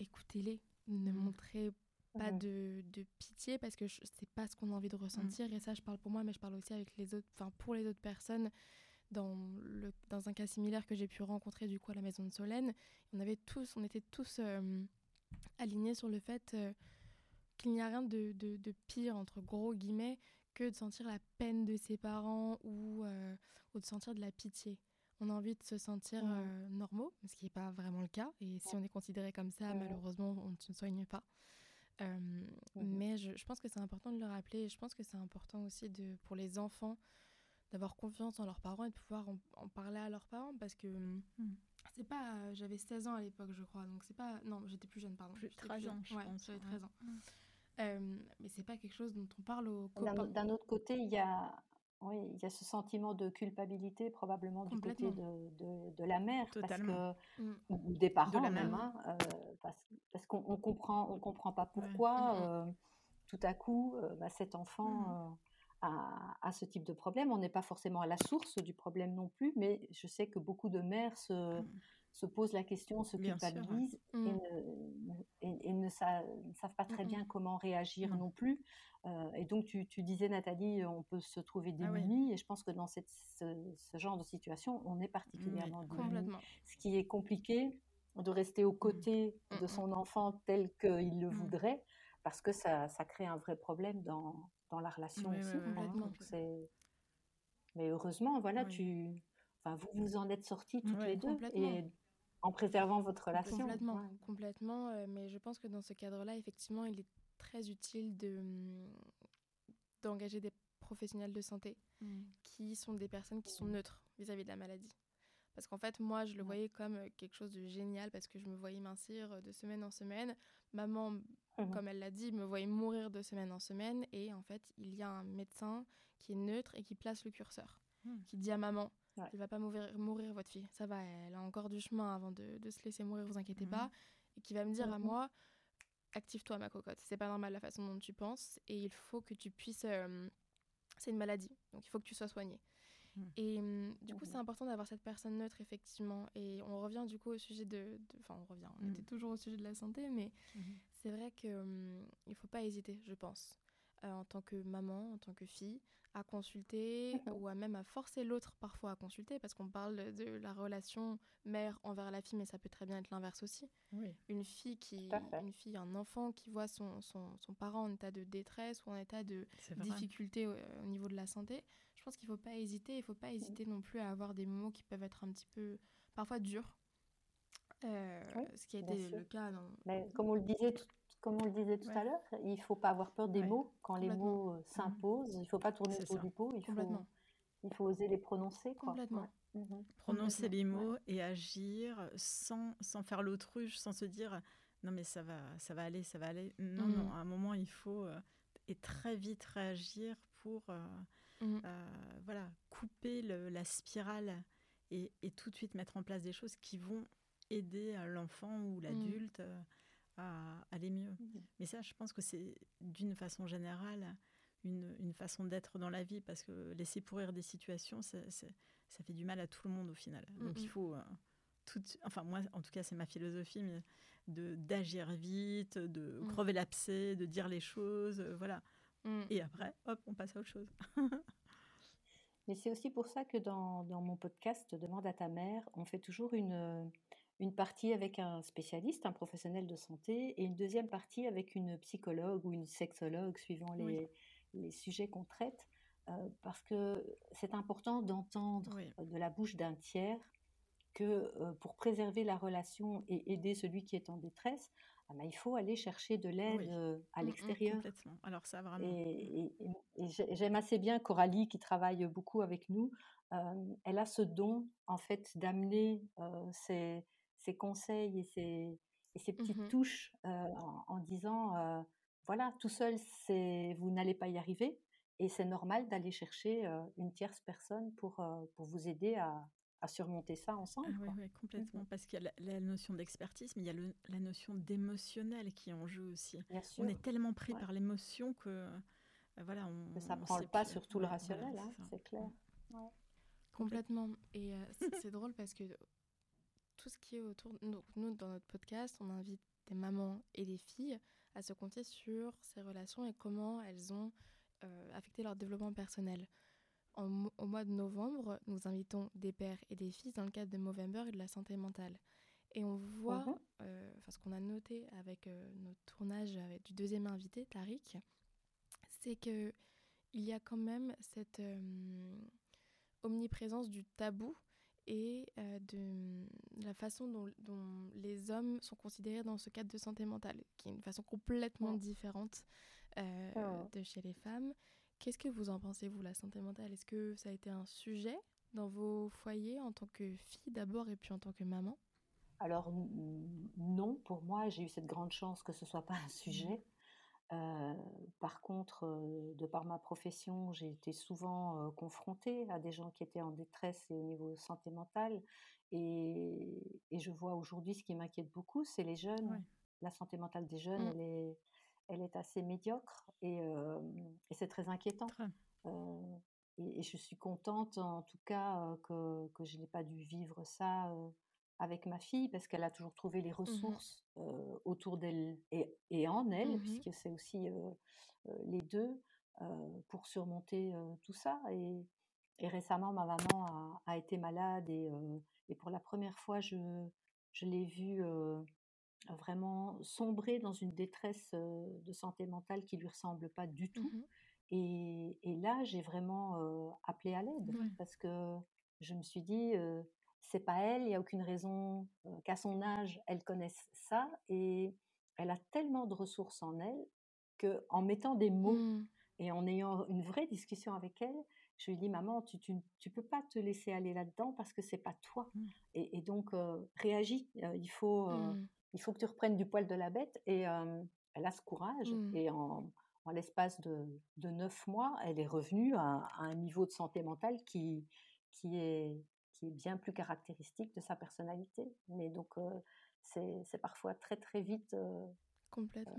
écoutez-les ne mmh. montrez pas mmh. de, de, pitié parce que c'est pas ce qu'on a envie de ressentir et ça je parle pour moi mais je parle aussi avec les autres enfin pour les autres personnes dans, le, dans un cas similaire que j'ai pu rencontrer du coup à la maison de Solène on avait tous on était tous aligné sur le fait euh, qu'il n'y a rien de, de, pire, entre gros guillemets, que de sentir la peine de ses parents ou, euh, ou de sentir de la pitié. On a envie de se sentir euh, normaux, ce qui n'est pas vraiment le cas. Et si on est considéré comme ça, malheureusement, on ne se soigne pas. Mais je, je, pense que c'est important de le rappeler. Et je pense que c'est important aussi de, pour les enfants d'avoir confiance en leurs parents et de pouvoir en, parler à leurs parents parce que mmh c'est pas. Euh, j'avais 16 ans à l'époque, je crois. Donc c'est pas. Non, j'étais plus jeune, pardon. Plus 13 ans, je ouais, pense. J'avais 13 ans. Euh, mais c'est pas quelque chose dont on parle au copains. D'un autre côté, il y a. Oui, il y a ce sentiment de culpabilité probablement du côté de, de, de la mère, Totalement. parce que, mmh. ou des parents même, hein, euh, parce, parce qu'on on comprend, on comprend pas pourquoi mmh, tout à coup bah, cet enfant à, ce type de problème. On n'est pas forcément à la source du problème non plus, mais je sais que beaucoup de mères se, mmh. se posent la question, se culpabilisent mmh. et, ne, savent pas très mmh, bien comment réagir non plus. Euh, et donc, tu, disais, Nathalie, on peut se trouver ah démunis, et je pense que dans cette, ce, genre de situation, on est particulièrement démunis. Ce qui est compliqué de rester aux côtés de son enfant tel qu'il le voudrait, parce que ça, ça crée un vrai problème dans, dans la relation aussi. Hein, mais heureusement, voilà, tu, enfin, vous vous en êtes sortis toutes les deux et en préservant votre relation. Complètement, complètement. Euh, mais je pense que dans ce cadre-là, effectivement, il est très utile de mm, d'engager des professionnels de santé mmh. qui sont des personnes qui sont neutres vis-à-vis de la maladie. Parce qu'en fait, moi, je le voyais comme euh, quelque chose de génial parce que je me voyais mincir euh, de semaine en semaine. Maman Mmh comme elle l'a dit, me voyait mourir de semaine en semaine. Et en fait, il y a un médecin qui est neutre et qui place le curseur, mmh. qui dit à maman, ouais. il va pas mourir, mourir, votre fille. Ça va, elle a encore du chemin avant de, de se laisser mourir, vous inquiétez mmh. pas. Et qui va me dire à moi, active-toi ma cocotte. C'est pas normal la façon dont tu penses et il faut que tu puisses. Euh, c'est une maladie, donc il faut que tu sois soigné. Et du coup, c'est important d'avoir cette personne neutre, effectivement. Et on revient du coup au sujet de. Enfin, on revient, on était toujours au sujet de la santé, mais c'est vrai qu'il hum, ne faut pas hésiter, je pense, euh, en tant que maman, en tant que fille, à consulter ou à même à forcer l'autre parfois à consulter, parce qu'on parle de la relation mère envers la fille, mais ça peut très bien être l'inverse aussi. Une fille qui, une fille, un enfant qui voit son, son, son, parent en état de détresse ou en état de difficulté au, au, niveau de la santé, je pense qu'il ne faut pas hésiter. Il ne faut pas hésiter non plus à avoir des moments qui peuvent être un petit peu parfois durs ce qui a été le cas dans... Mais comme on le disait tout, comme on le disait tout à l'heure, il ne faut pas avoir peur des mots. Quand les mots mmh. s'imposent, il ne faut pas tourner autour du pot, il faut, il faut oser les prononcer. Quoi. Complètement. Mmh prononcer les mots et agir sans, sans faire l'autruche, sans se dire non mais ça va, ça va aller, ça va aller. Non, non, mmh. à un moment il faut et très vite réagir pour voilà, couper la spirale et, et, tout de suite mettre en place des choses qui vont aider l'enfant ou l'adulte à aller mieux. Mmh. Mais ça, je pense que c'est d'une façon générale une, une façon d'être dans la vie parce que laisser pourrir des situations, ça, ça fait du mal à tout le monde au final. Mmh, Donc il mmh. faut euh, tout, enfin moi en tout cas c'est ma philosophie, mais de d'agir vite, de crever l'abcès, de dire les choses, euh, voilà. Et après, hop, on passe à autre chose. mais c'est aussi pour ça que dans, dans, mon podcast Demande à ta mère, on fait toujours une une partie avec un spécialiste, un professionnel de santé, et une deuxième partie avec une psychologue ou une sexologue, suivant les, les sujets qu'on traite, euh, parce que c'est important d'entendre de la bouche d'un tiers que euh, pour préserver la relation et aider celui qui est en détresse, ah ben, il faut aller chercher de l'aide euh, à mmh, mmh, l'extérieur. Alors ça vraiment. Et, j'aime assez bien Coralie qui travaille beaucoup avec nous. elle a ce don en fait d'amener ses, ses conseils et ses, et ces petites mmh touches en, disant voilà, tout seul, c'est vous n'allez pas y arriver. Et c'est normal d'aller chercher une tierce personne pour, pour vous aider à, à surmonter ça ensemble. Ah oui, complètement. Mmh Parce qu'il y a la, notion d'expertise, mais il y a la notion d'émotionnel qui est en jeu aussi. on est tellement pris par l'émotion que. voilà, on, ça ne prend pas sur tout le rationnel, hein, c'est clair. Complètement. Et c'est drôle parce que tout ce qui est autour. Nous, nous, dans notre podcast, on invite des mamans et des filles à se compter sur ces relations et comment elles ont euh, affecté leur développement personnel. Au mois de novembre, nous invitons des pères et des filles dans le cadre de Movember et de la santé mentale. Et on voit, mhm. euh, enfin, ce qu'on a noté avec euh, notre tournage avec, du deuxième invité, Tariq, c'est que il y a quand même cette omniprésence du tabou et euh, de, la façon dont, les hommes sont considérés dans ce cadre de santé mentale, qui est une façon complètement différente euh, de chez les femmes. Qu'est-ce que vous en pensez, vous, la santé mentale? Est-ce que ça a été un sujet dans vos foyers en tant que fille d'abord et puis en tant que maman? Alors non, pour moi, j'ai eu cette grande chance que ce soit pas un sujet. Euh, par contre, euh, de par ma profession, j'ai été souvent euh, confrontée à des gens qui étaient en détresse et au niveau santé mentale. Et, je vois aujourd'hui ce qui m'inquiète beaucoup, c'est les jeunes. La santé mentale des jeunes, mmh. elle, est, elle est assez médiocre et, c'est très inquiétant. Et, je suis contente, en tout cas, que, que je n'ai pas dû vivre ça avec ma fille parce qu'elle a toujours trouvé les mmh ressources autour d'elle et, en elle, mmh puisque c'est aussi les deux pour surmonter tout ça. Et, récemment, ma maman a, été malade et, pour la première fois, je, je l'ai vue vraiment sombrer dans une détresse de santé mentale qui lui ressemble pas du mmh tout. Et, là, j'ai vraiment appelé à l'aide parce que je me suis dit, c'est pas elle, il n'y a aucune raison qu'à son âge, elle connaisse ça. Et elle a tellement de ressources en elle que en mettant des mots mmh. et en ayant une vraie discussion avec elle, je lui dis maman, tu, tu, peux pas te laisser aller là-dedans parce que c'est pas toi. Mmh. Et, donc réagis. il faut mmh. Il faut que tu reprennes du poil de la bête. Et elle a ce courage. Et en, en l'espace de, de neuf mois, elle est revenue à, à, un niveau de santé mentale qui qui est qui est bien plus caractéristique de sa personnalité. Mais donc, c'est parfois très, très vite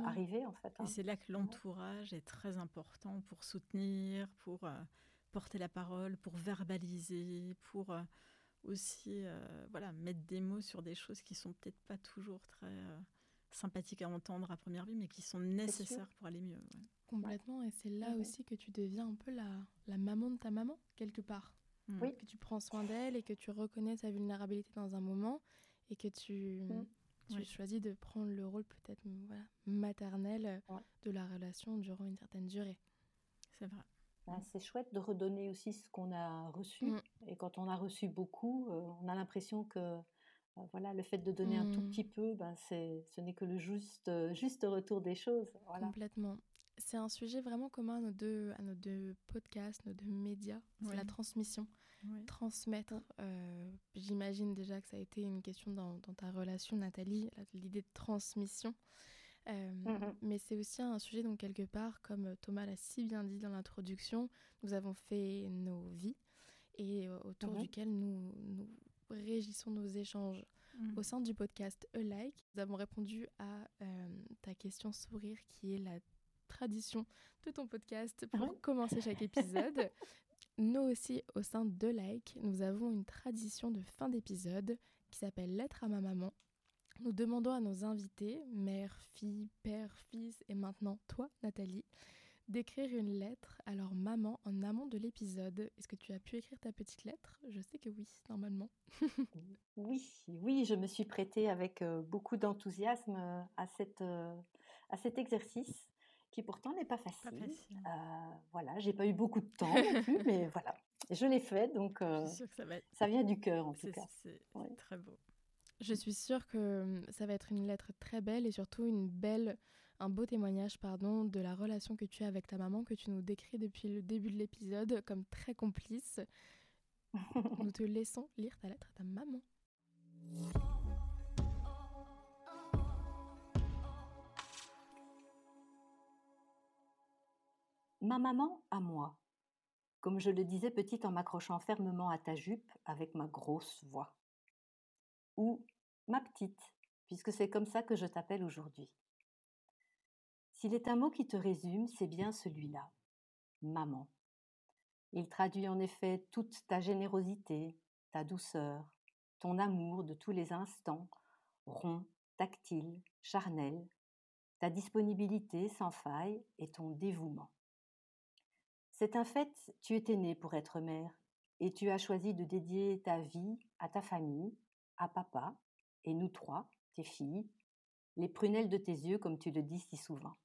arrivé, en fait. Et hein. c'est là que l'entourage est très important pour soutenir, pour porter la parole, pour verbaliser, pour aussi voilà, mettre des mots sur des choses qui sont peut-être pas toujours très sympathiques à entendre à première vue, mais qui sont nécessaires pour aller mieux. Complètement, et c'est là aussi que tu deviens un peu la, la maman de ta maman, quelque part. Oui. Que tu prends soin d'elle et que tu reconnais sa vulnérabilité dans un moment et que tu, mm. tu choisis de prendre le rôle peut-être voilà, maternel de la relation durant une certaine durée. C'est vrai. Bah, c'est chouette de redonner aussi ce qu'on a reçu. Mm. Et quand on a reçu beaucoup, euh, on a l'impression que voilà, le fait de donner un tout Mmh. petit peu, ben, c'est, ce n'est que le juste, euh, juste retour des choses. Voilà. Complètement. C'est un sujet vraiment commun à nos deux, à nos deux podcasts, nos deux médias. C'est la transmission. Transmettre. euh, J'imagine déjà que ça a été une question dans, dans ta relation, Nathalie, l'idée de transmission. Euh, Mhm. Mais c'est aussi un sujet, donc quelque part, comme Thomas l'a si bien dit dans l'introduction, nous avons fait nos vies et euh, autour duquel nous, nous régissons nos échanges. Mm. Au sein du podcast E-Like, nous avons répondu à euh, ta question sourire qui est la tradition de ton podcast pour Ouais. commencer chaque épisode. nous aussi, au sein de Like, nous avons une tradition de fin d'épisode qui s'appelle Lettre à ma maman. Nous demandons à nos invités, mère, fille, père, fils et maintenant toi, Nathalie, d'écrire une lettre à leur maman en amont de l'épisode. Est-ce que tu as pu écrire ta petite lettre? Je sais que oui, normalement. Oui, oui, je me suis prêtée avec euh, beaucoup d'enthousiasme euh, à, cette, euh, à cet exercice qui pourtant n'est pas Pas facile. facile. Euh, voilà, j'ai pas eu beaucoup de temps non plus, mais voilà, je l'ai fait, donc Je suis sûre que ça va être. ça vient du cœur en tout cas. c'est Ouais. très beau. Je suis sûre que hum, ça va être une lettre très belle et surtout une belle, un beau témoignage pardon, de la relation que tu as avec ta maman que tu nous décris depuis le début de l'épisode comme très complice. Nous te laissons lire ta lettre à ta maman. Ma maman à moi, comme je le disais petite en m'accrochant fermement à ta jupe avec ma grosse voix. Ou ma petite, puisque c'est comme ça que je t'appelle aujourd'hui. S'il est un mot qui te résume, c'est bien celui-là, maman. Il traduit en effet toute ta générosité, ta douceur, ton amour de tous les instants, rond, tactile, charnel, ta disponibilité sans faille et ton dévouement. C'est un fait, tu étais née pour être mère et tu as choisi de dédier ta vie à ta famille, à papa et nous trois, tes filles, les prunelles de tes yeux comme tu le dis si souvent.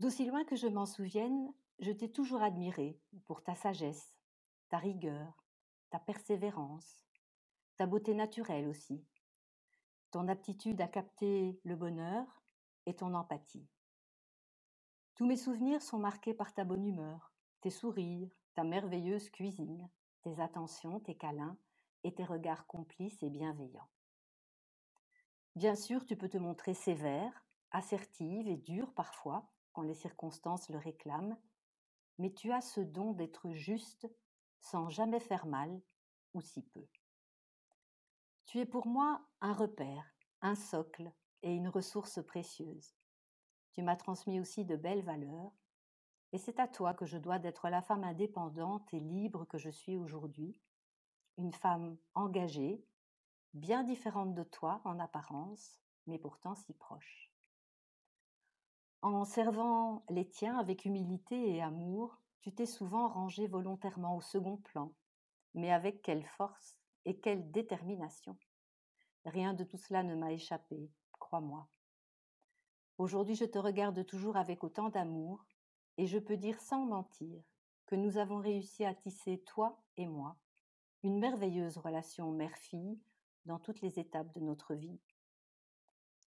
D'aussi loin que je m'en souvienne, je t'ai toujours admirée pour ta sagesse, ta rigueur, ta persévérance, ta beauté naturelle aussi, ton aptitude à capter le bonheur et ton empathie. Tous mes souvenirs sont marqués par ta bonne humeur, tes sourires, ta merveilleuse cuisine, tes attentions, tes câlins et tes regards complices et bienveillants. Bien sûr, tu peux te montrer sévère, assertive et dure parfois, les circonstances le réclament, mais tu as ce don d'être juste sans jamais faire mal, ou si peu. Tu es pour moi un repère, un socle et une ressource précieuse. Tu m'as transmis aussi de belles valeurs, et c'est à toi que je dois d'être la femme indépendante et libre que je suis aujourd'hui, une femme engagée, bien différente de toi en apparence, mais pourtant si proche. En servant les tiens avec humilité et amour, tu t'es souvent rangé volontairement au second plan, mais avec quelle force et quelle détermination. Rien de tout cela ne m'a échappé, crois-moi. Aujourd'hui, je te regarde toujours avec autant d'amour, et je peux dire sans mentir que nous avons réussi à tisser, toi et moi, une merveilleuse relation mère-fille dans toutes les étapes de notre vie.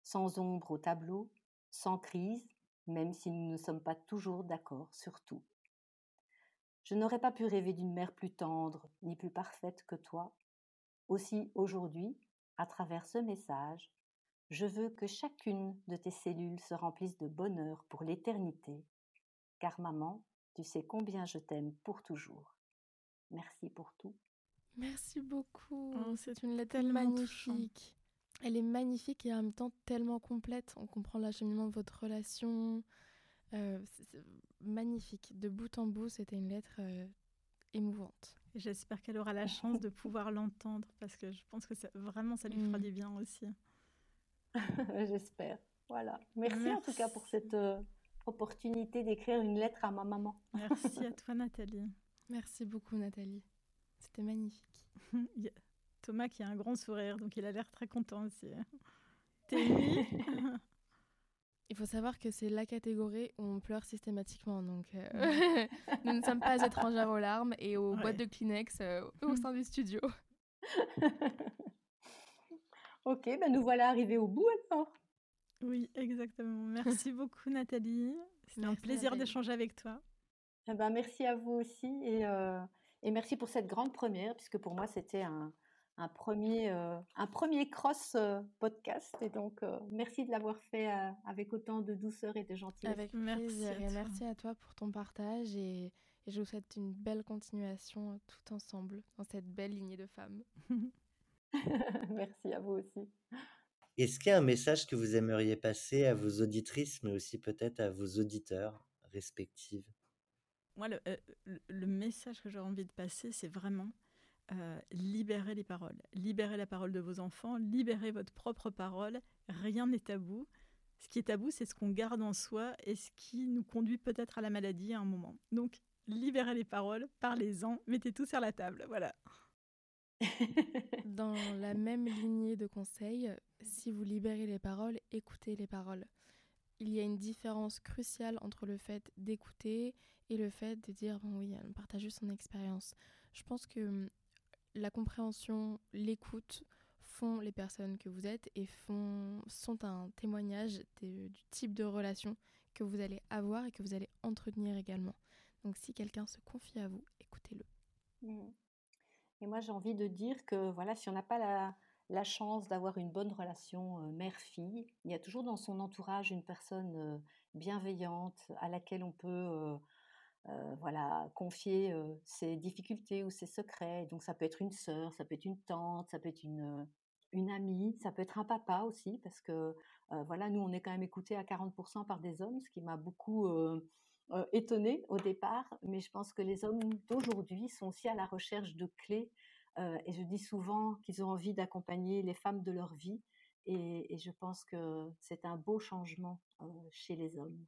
Sans ombre au tableau, sans crise, même si nous ne sommes pas toujours d'accord sur tout. Je n'aurais pas pu rêver d'une mère plus tendre ni plus parfaite que toi. Aussi aujourd'hui, à travers ce message, je veux que chacune de tes cellules se remplisse de bonheur pour l'éternité, car maman, tu sais combien je t'aime pour toujours. Merci pour tout. Merci beaucoup. Oh, c'est une lettre tellement magnifique. Elle est magnifique et en même temps tellement complète. On comprend l'acheminement de votre relation. Euh, magnifique. De bout en bout, c'était une lettre euh, émouvante. J'espère qu'elle aura la chance de pouvoir l'entendre parce que je pense que ça, vraiment ça lui fera Mm. du bien aussi. J'espère. Voilà. Merci, en tout cas pour cette euh, opportunité d'écrire une lettre à ma maman. Merci à toi Nathalie. Merci beaucoup, Nathalie. C'était magnifique. Thomas qui a un grand sourire, donc il a l'air très content aussi. T'es Il faut savoir que c'est la catégorie où on pleure systématiquement. Donc, euh, nous ne sommes pas étrangères aux larmes et aux Ouais. boîtes de Kleenex euh, au sein du studio. Ok, ben nous voilà arrivés au bout alors. Oui, exactement. Merci beaucoup Nathalie. C'était un plaisir d'échanger avec toi. Eh ben, merci à vous aussi et, euh, et, merci pour cette grande première, puisque pour moi c'était un, un, premier, euh, un premier cross euh, podcast. Et donc, merci de l'avoir fait avec autant de douceur et de gentillesse. Avec plaisir merci et merci à toi pour ton partage et, et je vous souhaite une belle continuation tout ensemble dans cette belle lignée de femmes. merci à vous aussi. Est-ce qu'il y a un message que vous aimeriez passer à vos auditrices, mais aussi peut-être à vos auditeurs respectifs Moi, le, le, message que j'ai envie de passer, c'est vraiment euh, libérer les paroles. Libérer la parole de vos enfants, libérer votre propre parole. Rien n'est tabou. Ce qui est tabou, c'est ce qu'on garde en soi et ce qui nous conduit peut-être à la maladie à un moment. Donc, libérez les paroles, parlez-en, mettez tout sur la table. Voilà. Dans la même lignée de conseils, si vous libérez les paroles, écoutez les paroles. Il y a une différence cruciale entre le fait d'écouter et le fait de dire bon oui, partager son expérience. Je pense que hum, la compréhension, l'écoute font les personnes que vous êtes et font, sont un témoignage du type de relation que vous allez avoir et que vous allez entretenir également. Donc si quelqu'un se confie à vous, écoutez-le. Et moi, j'ai envie de dire que voilà, si on n'a pas la, la chance d'avoir une bonne relation euh, mère-fille, il y a toujours dans son entourage une personne euh, bienveillante à laquelle on peut euh, voilà, confier ses difficultés ou ses secrets. Donc ça peut être une sœur, ça peut être une tante, ça peut être une, une amie, ça peut être un papa aussi, parce que voilà, nous on est quand même écoutés à 40% par des hommes, ce qui m'a beaucoup euh, étonnée au départ, mais je pense que les hommes d'aujourd'hui sont aussi à la recherche de clés. Euh, et je dis souvent qu'ils ont envie d'accompagner les femmes de leur vie. Et, je pense que c'est un beau changement euh, chez les hommes.